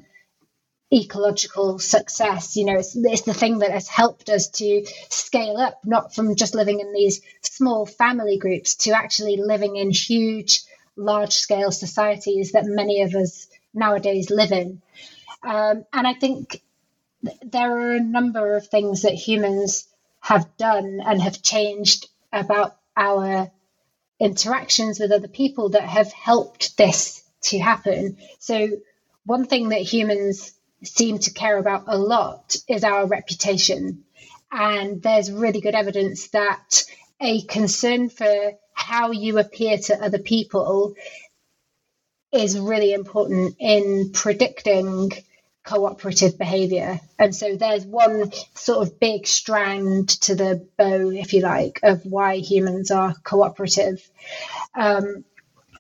ecological success. You know, it's, it's the thing that has helped us to scale up, not from just living in these small family groups to actually living in huge, large scale societies that many of us nowadays live in. Um, and I think there are a number of things that humans have done and have changed about our interactions with other people that have helped this to happen. So, one thing that humans seem to care about a lot is our reputation. And there's really good evidence that a concern for how you appear to other people is really important in predicting cooperative behavior. And so there's one sort of big strand to the bow, if you like, of why humans are cooperative. Um,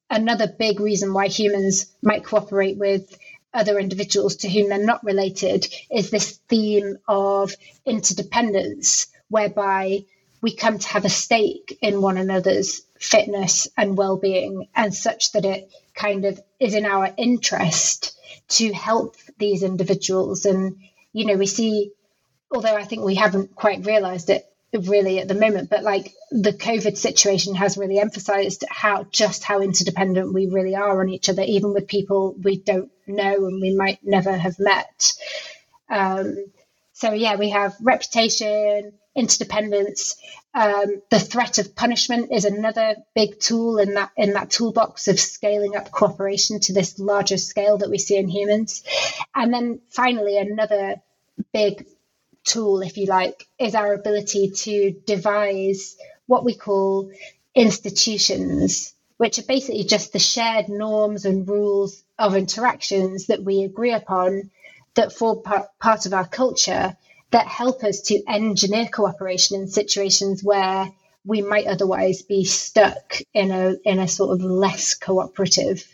another big reason why humans might cooperate with other individuals to whom they're not related is this theme of interdependence, whereby we come to have a stake in one another's fitness and well-being and such that it kind of is in our interest to help these individuals. And, you know, we see, although I think we haven't quite realized it really at the moment, but like the COVID situation has really emphasized how just how interdependent we really are on each other, even with people we don't know and we might never have met. Um, so, yeah, we have reputation, interdependence. Um, the threat of punishment is another big tool in that in that toolbox of scaling up cooperation to this larger scale that we see in humans. And then finally, another big tool, if you like, is our ability to devise what we call institutions, which are basically just the shared norms and rules of interactions that we agree upon that form part, part of our culture that help us to engineer cooperation in situations where we might otherwise be stuck in a in a sort of less cooperative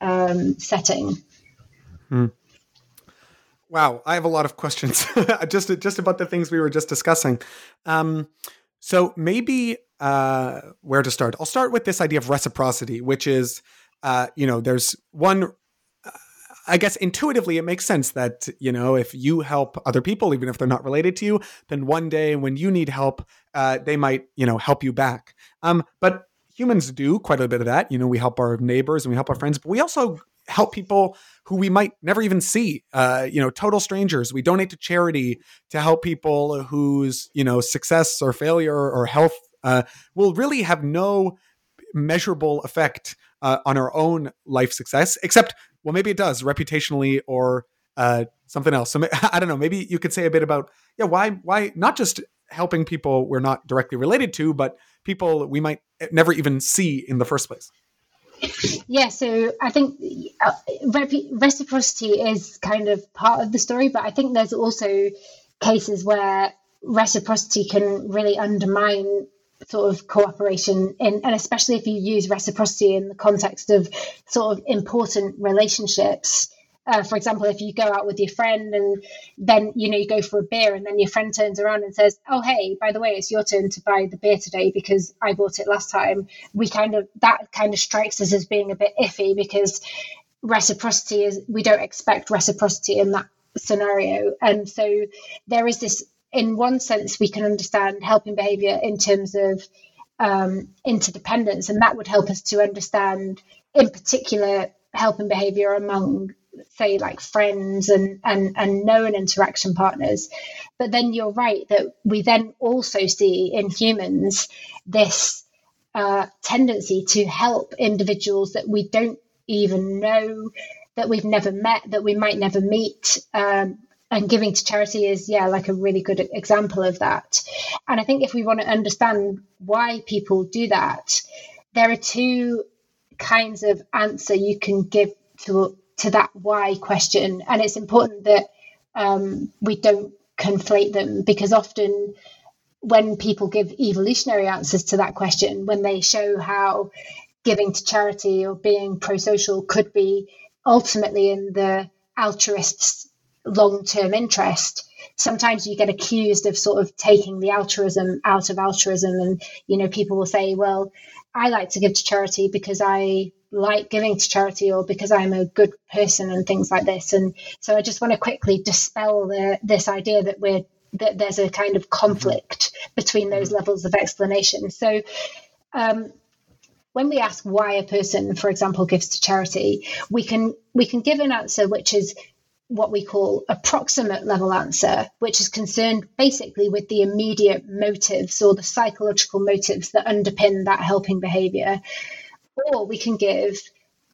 um, setting. Hmm. Wow, I have a lot of questions [laughs] just just about the things we were just discussing. Um, so maybe uh, where to start? I'll start with this idea of reciprocity, which is, uh, you know, there's one I guess intuitively it makes sense that, you know, if you help other people, even if they're not related to you, then one day when you need help, uh, they might, you know, help you back. Um, but humans do quite a bit of that. You know, we help our neighbors and we help our friends, but we also help people who we might never even see uh, you know total strangers we donate to charity to help people whose you know success or failure or health uh, will really have no measurable effect uh, on our own life success except well, maybe it does reputationally or uh, something else. So [laughs] I don't know. Maybe you could say a bit about yeah, why why not just helping people we're not directly related to, but people we might never even see in the first place. Yeah, so I think uh, reciprocity is kind of part of the story, but I think there's also cases where reciprocity can really undermine sort of cooperation in, and especially if you use reciprocity in the context of sort of important relationships uh, for example if you go out with your friend and then you know you go for a beer and then your friend turns around and says oh hey by the way it's your turn to buy the beer today because i bought it last time we kind of that kind of strikes us as being a bit iffy because reciprocity is we don't expect reciprocity in that scenario. And so there is this, in one sense, we can understand helping behavior in terms of um, interdependence, and that would help us to understand, in particular, helping behavior among say like friends and, and and known interaction partners but then you're right that we then also see in humans this uh, tendency to help individuals that we don't even know that we've never met, that we might never meet. Um, and giving to charity is, yeah, like a really good example of that. And I think if we want to understand why people do that, there are two kinds of answer you can give to to that why question, and it's important that um, we don't conflate them because often when people give evolutionary answers to that question, when they show how giving to charity or being pro social could be ultimately in the altruist's long term interest, sometimes you get accused of sort of taking the altruism out of altruism. And, you know, people will say, well, I like to give to charity because I like giving to charity or because I'm a good person and things like this. And so I just want to quickly dispel the, this idea that we're that there's a kind of conflict between those levels of explanation. So um, when we ask why a person, for example, gives to charity, we can we can give an answer which is what we call a proximate level answer, which is concerned basically with the immediate motives or the psychological motives that underpin that helping behavior. Or we can give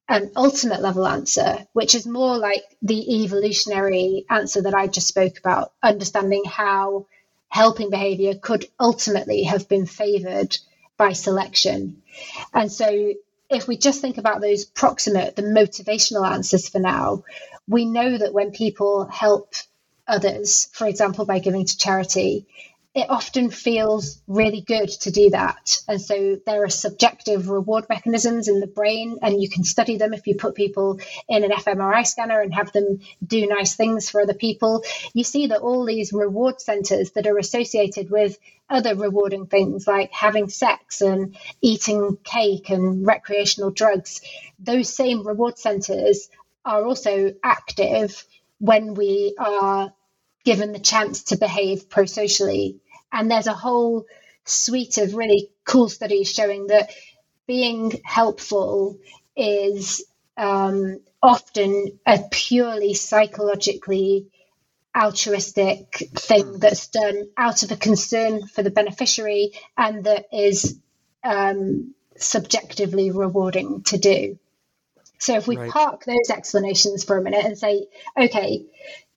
an ultimate level answer, which is more like the evolutionary answer that I just spoke about, understanding how helping behavior could ultimately have been favored by selection. And so, if we just think about those proximate, the motivational answers for now, we know that when people help others, for example, by giving to charity, it often feels really good to do that. And so there are subjective reward mechanisms in the brain, and you can study them if you put people in an fMRI scanner and have them do nice things for other people. You see that all these reward centers that are associated with other rewarding things like having sex and eating cake and recreational drugs, those same reward centers are also active when we are given the chance to behave pro socially and there's a whole suite of really cool studies showing that being helpful is um, often a purely psychologically altruistic thing hmm. that's done out of a concern for the beneficiary and that is um, subjectively rewarding to do. So if we right. park those explanations for a minute and say, okay,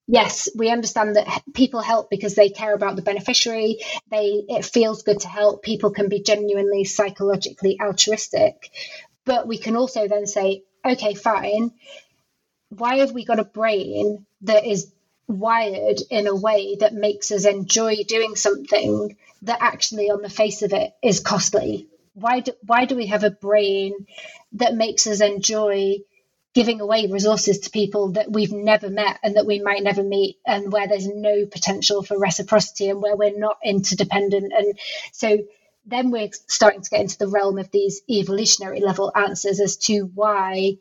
yes, we understand that people help because they care about the beneficiary. They it feels good to help. People can be genuinely psychologically altruistic, but we can also then say, okay, fine. Why have we got a brain that is wired in a way that makes us enjoy doing something that actually on the face of it is costly? Why do, why do we have a brain that makes us enjoy giving away resources to people that we've never met and that we might never meet and where there's no potential for reciprocity and where we're not interdependent and so then we're starting to get into the realm of these evolutionary level answers as to why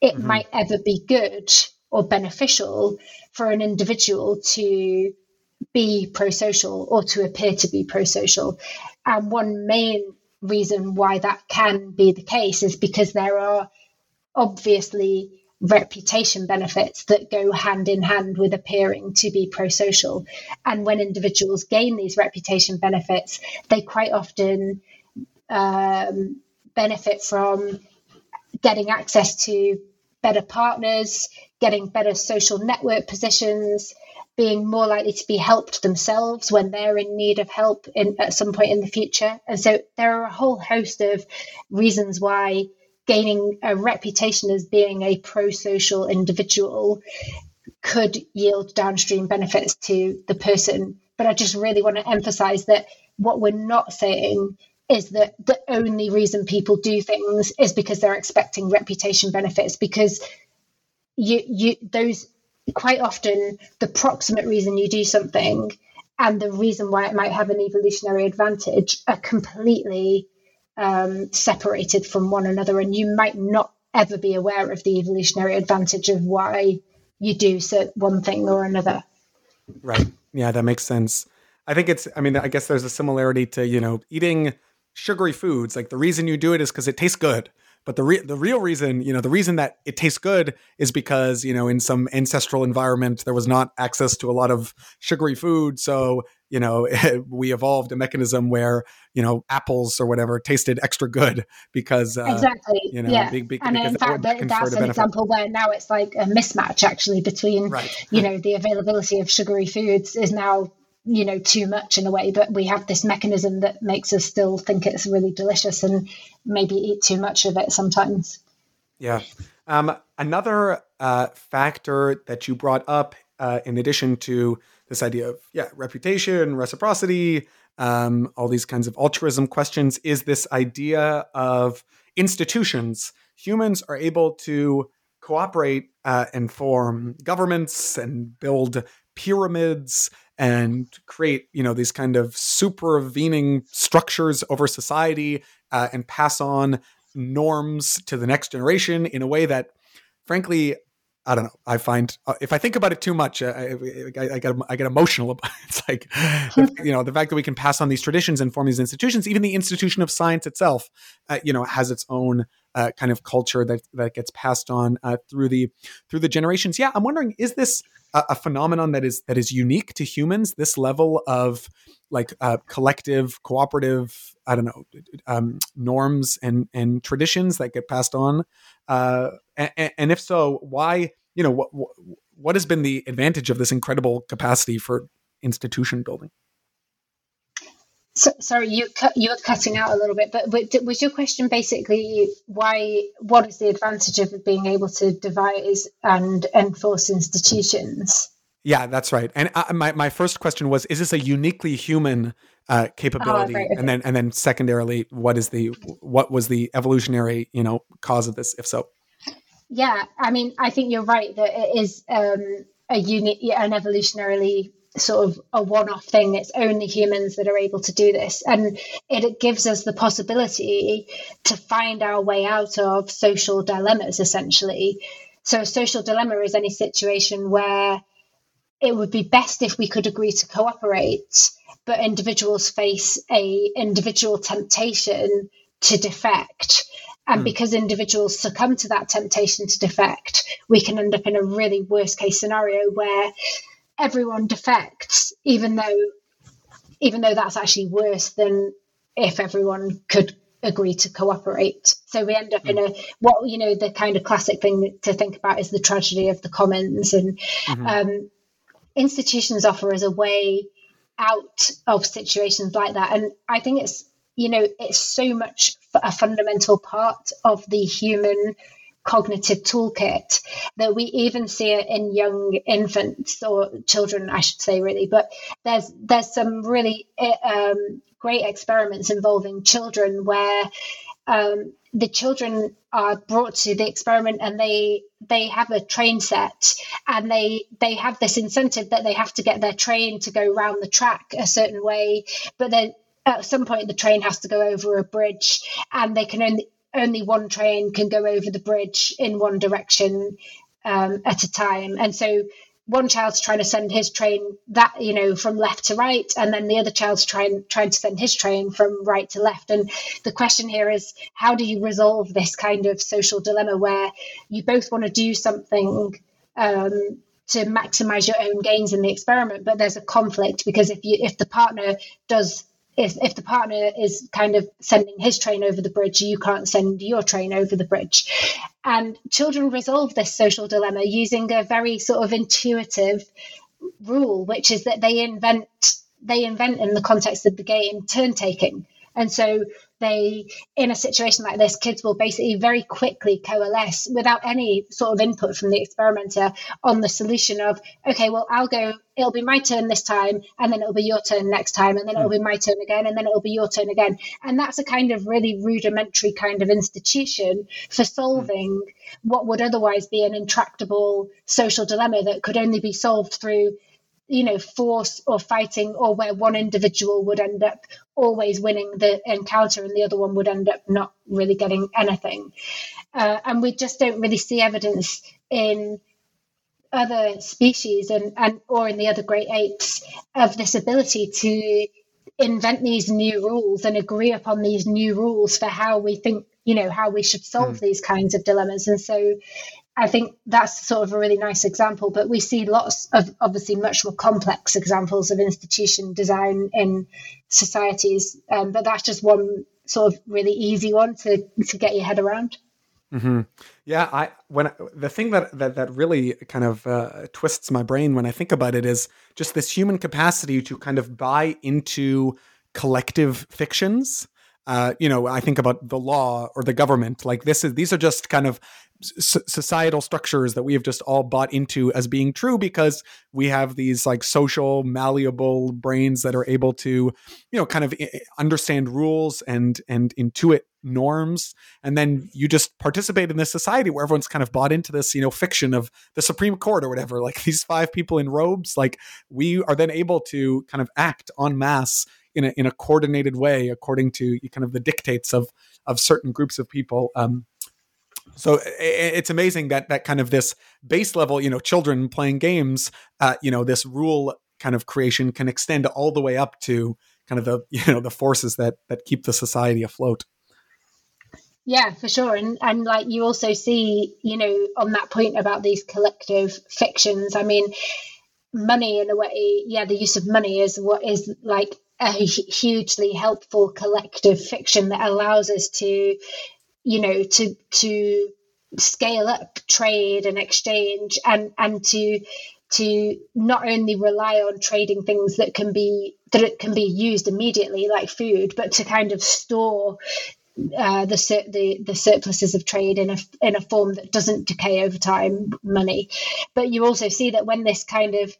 it mm-hmm. might ever be good or beneficial for an individual to be pro-social or to appear to be pro-social and one main reason why that can be the case is because there are obviously reputation benefits that go hand in hand with appearing to be pro social. And when individuals gain these reputation benefits, they quite often um, benefit from getting access to better partners, getting better social network positions, being more likely to be helped themselves when they're in need of help in, at some point in the future. And so there are a whole host of reasons why gaining a reputation as being a pro social individual could yield downstream benefits to the person. But I just really want to emphasize that what we're not saying is that the only reason people do things is because they're expecting reputation benefits because you you those quite often the proximate reason you do something and the reason why it might have an evolutionary advantage are completely um, separated from one another, and you might not ever be aware of the evolutionary advantage of why you do one thing or another. Right. Yeah, that makes sense. I think it's, I mean, I guess there's a similarity to, you know, eating sugary foods. Like the reason you do it is because it tastes good. But the re- the real reason, you know, the reason that it tastes good is because you know in some ancestral environment there was not access to a lot of sugary food, so you know [laughs] we evolved a mechanism where you know apples or whatever tasted extra good because uh, exactly. you know yeah. be, be, and in fact that, that's an example where now it's like a mismatch actually between right. you know the availability of sugary foods is now you know too much in a way but we have this mechanism that makes us still think it's really delicious and maybe eat too much of it sometimes. Yeah. Um, another uh, factor that you brought up uh, in addition to this idea of yeah reputation reciprocity um, all these kinds of altruism questions is this idea of institutions. Humans are able to cooperate uh, and form governments and build pyramids and create you know these kind of supervening structures over society uh, and pass on norms to the next generation in a way that frankly I don't know. I find uh, if I think about it too much, uh, I, I, I, get I get emotional. [laughs] About it. It's like [laughs] you know the fact that we can pass on these traditions and form these institutions. Even the institution of science itself, uh, you know, has its own uh, kind of culture that that gets passed on uh, through the through the generations. Yeah, I'm wondering, is this a, a, phenomenon that is that is unique to humans? This level of like uh, collective, cooperative, I don't know, um, norms and and traditions that get passed on. Uh, and, and, if so, why? You know, what what has been the advantage of this incredible capacity for institution building? So, sorry, you cut, you were cutting out a little bit, but, but was your question basically why? What is the advantage of being able to devise and enforce institutions? Yeah, that's right. And uh, my my first question was: Is this a uniquely human uh, capability? Oh, right, okay. And then and then secondarily, what is the what was the evolutionary you know cause of this? If so, yeah, I mean, I think you're right that it is um, a unique, an evolutionarily sort of a one-off thing. It's only humans that are able to do this. And it, gives us the possibility to find our way out of social dilemmas essentially. So a social dilemma is any situation where it would be best if we could agree to cooperate but individuals face a individual temptation to defect. And mm. because individuals succumb to that temptation to defect we can end up in a really worst case scenario where everyone defects, even though even though that's actually worse than if everyone could agree to cooperate. So we end up in a what you know the kind of classic thing to think about is the tragedy of the commons, and mm-hmm. um, institutions offer us a way out of situations like that. And I think it's you know it's so much a fundamental part of the human cognitive toolkit that we even see it in young infants or children i should say really. But there's there's some really eh, um, great experiments involving children where um, the children are brought to the experiment and they they have a train set and they they have this incentive that they have to get their train to go round the track a certain way but then at some point the train has to go over a bridge and they can only only one train can go over the bridge in one direction um, at a time. And so one child's trying to send his train that you know from left to right and then the other child's trying trying to send his train from right to left and the question here is how do you resolve this kind of social dilemma where you both want to do something um, to maximize your own gains in the experiment but there's a conflict because if you if the partner does if, if the partner is kind of sending his train over the bridge, you can't send your train over the bridge. And children resolve this social dilemma using a very sort of intuitive rule, which is that they invent they invent in the context of the game turn taking. And so they, in a situation like this, kids will basically very quickly coalesce without any sort of input from the experimenter on the solution of, okay, well, I'll go, it'll be my turn this time, and then it'll be your turn next time, and then it'll hmm. be my turn again, and then it'll be your turn again. And that's a kind of really rudimentary kind of institution for solving hmm. what would otherwise be an intractable social dilemma that could only be solved through you know, force or fighting, or where one individual would end up always winning the encounter and the other one would end up not really getting anything. uh, and we just don't really see evidence in other species and, and or in the other great apes of this ability to invent these new rules and agree upon these new rules for how we think you know how we should solve mm. these kinds of dilemmas and so I think that's sort of a really nice example, but we see lots of obviously much more complex examples of institution design in societies. Um, but that's just one sort of really easy one to, to get your head around. Mm-hmm. Yeah, I when the thing that that that really kind of uh, twists my brain when I think about it is just this human capacity to kind of buy into collective fictions. Uh, you know, I think about the law or the government. Like this is these are just kind of societal structures that we have just all bought into as being true because we have these like social malleable brains that are able to you know kind of understand rules and and intuit norms and then you just participate in this society where everyone's kind of bought into this you know fiction of the supreme court or whatever [laughs] like these five people in robes like we are then able to kind of act en masse in a, in a coordinated way according to kind of the dictates of of certain groups of people um, so it's amazing that that kind of this base level you know children playing games uh, you know this rule kind of creation can extend all the way up to kind of the [laughs] you know the forces that that keep the society afloat. Yeah for sure and and like you also see you know on that point about these collective fictions i mean money in a way yeah the use of money is what is like a hugely helpful collective fiction that allows us to you know to to scale up trade and exchange and and to to not only rely on trading things that can be that can be used immediately like food but to kind of store uh, the, the the surpluses of trade in a in a form that doesn't decay over time money. But you also see that when this kind of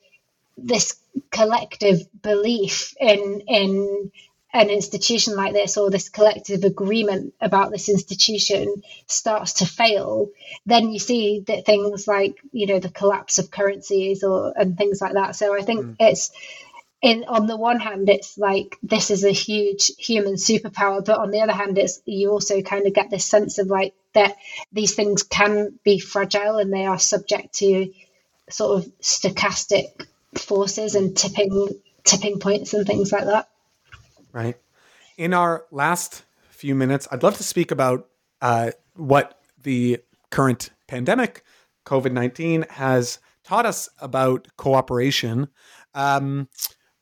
this collective belief in in an institution like this or this collective agreement about this institution starts to fail, then you see that things like you know the collapse of currencies or and things like that. So I think mm. it's in on the one hand it's like this is a huge human superpower, but on the other hand it's you also kind of get this sense of like that these things can be fragile and they are subject to sort of stochastic forces and tipping tipping points and things like that right? In our last few minutes, I'd love to speak about uh, what the current pandemic, COVID 19, has taught us about cooperation. Um,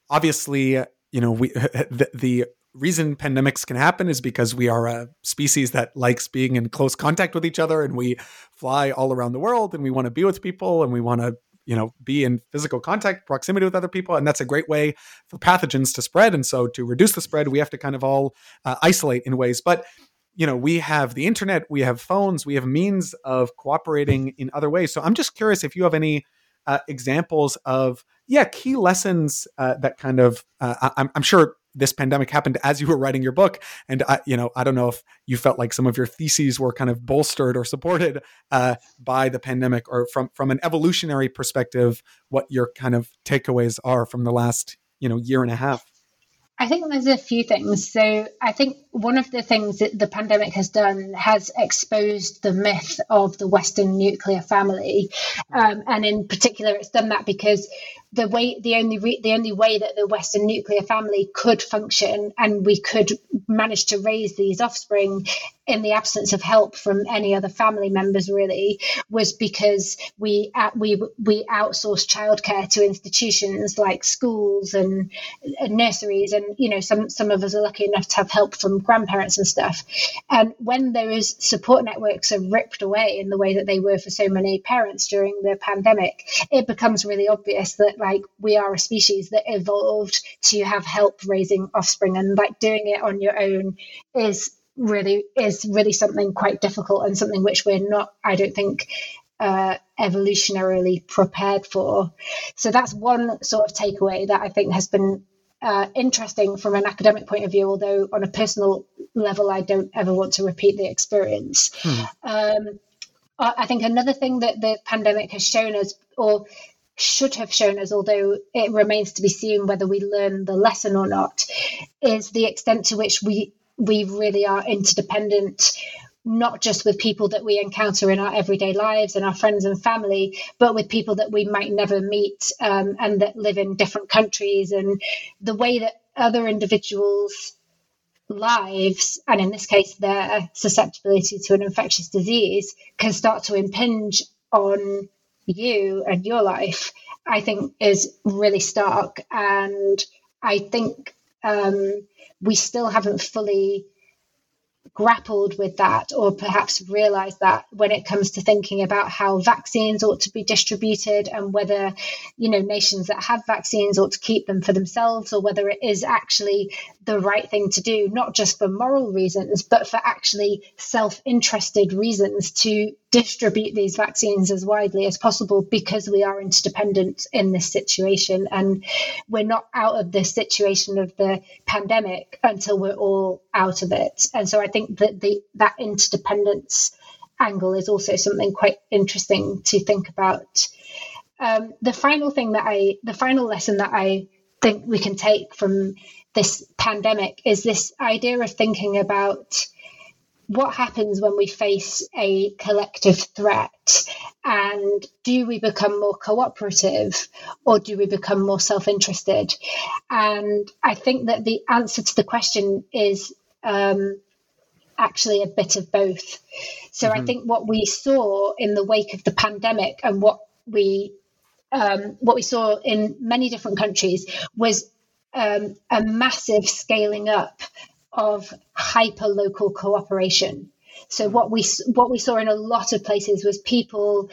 obviously, you know, we [laughs] the, the reason pandemics can happen is because we are a species that likes being in close contact with each other and we fly all around the world and we want to be with people and we want to you know be in physical contact proximity with other people and that's a great way for pathogens to spread. And so to reduce the spread we have to kind of all uh, isolate in ways. But you know we have the internet we have phones we have means of cooperating in other ways. So i'm just curious if you have any uh, examples of yeah key lessons uh, that kind of uh, I'm, I'm sure this pandemic happened as you were writing your book and I, you know i don't know if you felt like some of your theses were kind of bolstered or supported uh, by the pandemic or from from an evolutionary perspective what your kind of takeaways are from the last you know year and a half I think there's a few things. So I think one of the things that the pandemic has done has exposed the myth of the Western nuclear family, um, and in particular, it's done that because the way the only re- the only way that the Western nuclear family could function and we could manage to raise these offspring in the absence of help from any other family members really was because we uh, we we outsourced childcare to institutions like schools and, and nurseries. And you know some some of us are lucky enough to have help from grandparents and stuff. And when those support networks are ripped away in the way that they were for so many parents during the pandemic it becomes really obvious that like we are a species that evolved to have help raising offspring and like doing it on your own is really is really something quite difficult and something which we're not i don't think uh, evolutionarily prepared for. So that's one sort of takeaway that i think has been uh, interesting from an academic point of view, although on a personal level, I don't ever want to repeat the experience. Hmm. Um, I think another thing that the pandemic has shown us, or should have shown us, although it remains to be seen whether we learn the lesson or not, is the extent to which we we really are interdependent not just with people that we encounter in our everyday lives and our friends and family, but with people that we might never meet um, and that live in different countries, and the way that other individuals' lives, and in this case, their susceptibility to an infectious disease, can start to impinge on you and your life, I think is really stark. And I think um, we still haven't fully grappled with that or perhaps realized that when it comes to thinking about how vaccines ought to be distributed and whether you know nations that have vaccines ought to keep them for themselves or whether it is actually the right thing to do, not just for moral reasons, but for actually self interested reasons to distribute these vaccines as widely as possible because we are interdependent in this situation. And we're not out of this situation of the pandemic until we're all out of it. And so I think that the that interdependence angle is also something quite interesting to think about. Um, the final thing that I, the final lesson that I think we can take from this pandemic is this idea of thinking about what happens when we face a collective threat? And do we become more cooperative or do we become more self-interested? And i think that the answer to the question is um, actually a bit of both. So mm-hmm. i think what we saw in the wake of the pandemic and what we um, what we saw in many different countries was um, a massive scaling up of hyper local cooperation. So what we what we saw in a lot of places was people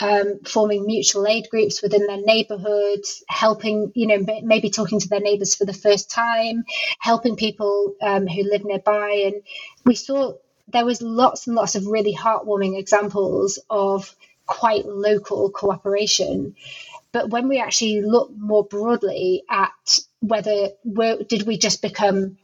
um, forming mutual aid groups within their neighborhoods, helping you know maybe talking to their neighbors for the first time, helping people um, who live nearby, and we saw there was lots and lots of really heartwarming examples of quite local cooperation. But when we actually look more broadly at whether did we just become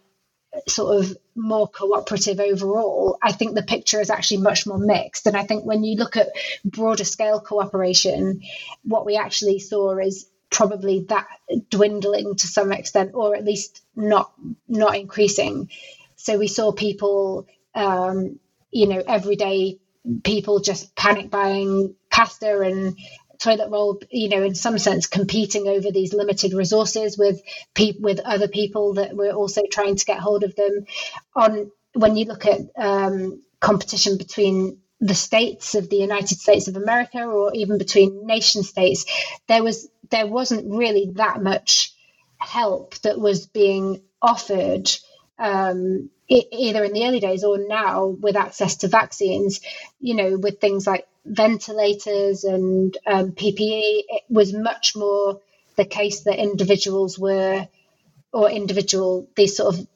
sort of more cooperative overall, I think the picture is actually much more mixed. And I think when you look at broader scale cooperation, what we actually saw is probably that dwindling to some extent, or at least not not increasing. So we saw people, um, you know, everyday people just panic buying pasta and toilet roll, you know, in some sense, competing over these limited resources with pe- with other people that were also trying to get hold of them. On when you look at um, competition between the states of the United States of America, or even between nation states, there was there wasn't really that much help that was being offered um, either in the early days or now with access to vaccines, you know, with things like ventilators and um, PPE, it was much more the case that individuals were, or individual, these sort of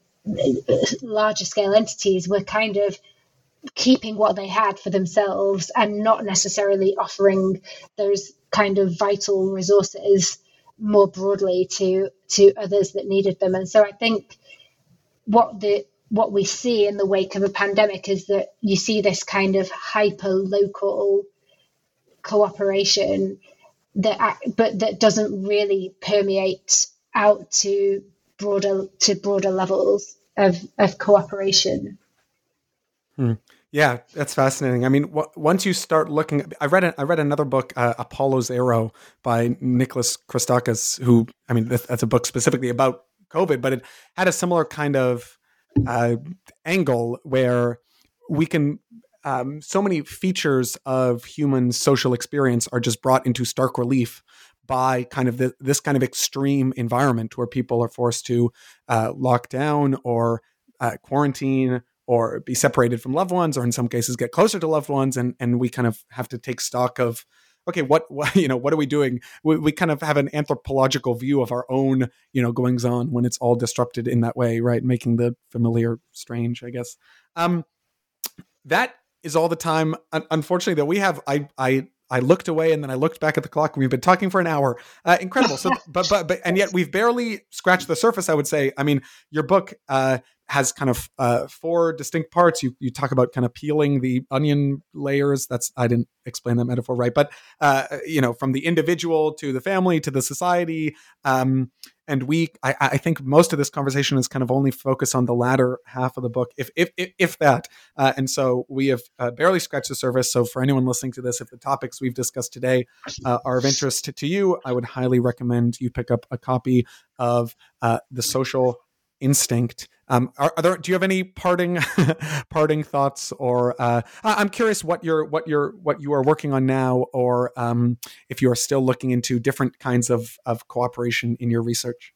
larger scale entities were kind of keeping what they had for themselves and not necessarily offering those kind of vital resources more broadly to to others that needed them. And so i think what the what we see in the wake of a pandemic is that you see this kind of hyper local cooperation that but that doesn't really permeate out to broader to broader levels of of cooperation hmm. yeah that's fascinating i mean once you start looking i read a, i read another book uh, apollo's arrow by nicholas christakis who i mean that's a book specifically about covid but it had a similar kind of uh, angle where we can um, so many features of human social experience are just brought into stark relief by kind of the, this kind of extreme environment where people are forced to uh, lock down or uh, quarantine or be separated from loved ones or in some cases get closer to loved ones and and we kind of have to take stock of okay, what, [laughs] what you know, what are we doing? We, we kind of have an anthropological view of our own, you know, goings on when it's all disrupted in that way, right? Making the familiar strange, I guess. Um, that is all the time, unfortunately, that we have. I, I, I looked away and then I looked back at the clock. We've been talking for an hour. Uh, incredible. So, [laughs] but, but, but, and yet we've barely scratched the surface. I would say. I mean, your book uh, has kind of uh, four distinct parts. You you talk about kind of peeling the onion layers. That's I didn't explain that metaphor right, but uh, you know, from the individual to the family to the society. Um, and we I, I, think most of this conversation is kind of only focused on the latter half of the book, if if if, if that. Uh, and so we have uh, barely scratched the surface. So for anyone listening to this, if the topics we've discussed today uh, are of interest to, to, you, I would highly recommend you pick up a copy of uh, the Social Instinct. Um, are, are, there? Do you have any parting [laughs] parting thoughts, or uh, I'm curious what you're what you're what you are working on now, or um, if you are still looking into different kinds of of cooperation in your research.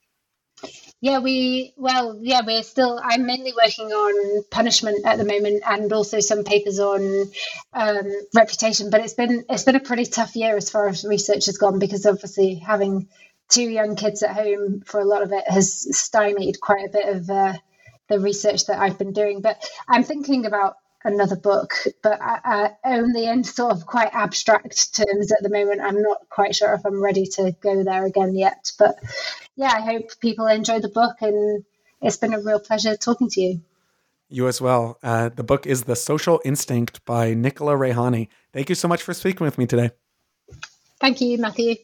Yeah, we well, yeah, we're still. I'm mainly working on punishment at the moment, and also some papers on um, reputation. But it's been it's been a pretty tough year as far as research has gone because obviously having two young kids at home for a lot of it has stymied quite a bit of uh, the research that I've been doing. But I'm thinking about another book, but I, I only in sort of quite abstract terms at the moment. I'm not quite sure if I'm ready to go there again yet. But yeah, I hope people enjoy the book, and it's been a real pleasure talking to you. You as well. Uh, the book is The Social Instinct by Nichola Raihani. Thank you so much for speaking with me today. Thank you, Matthew.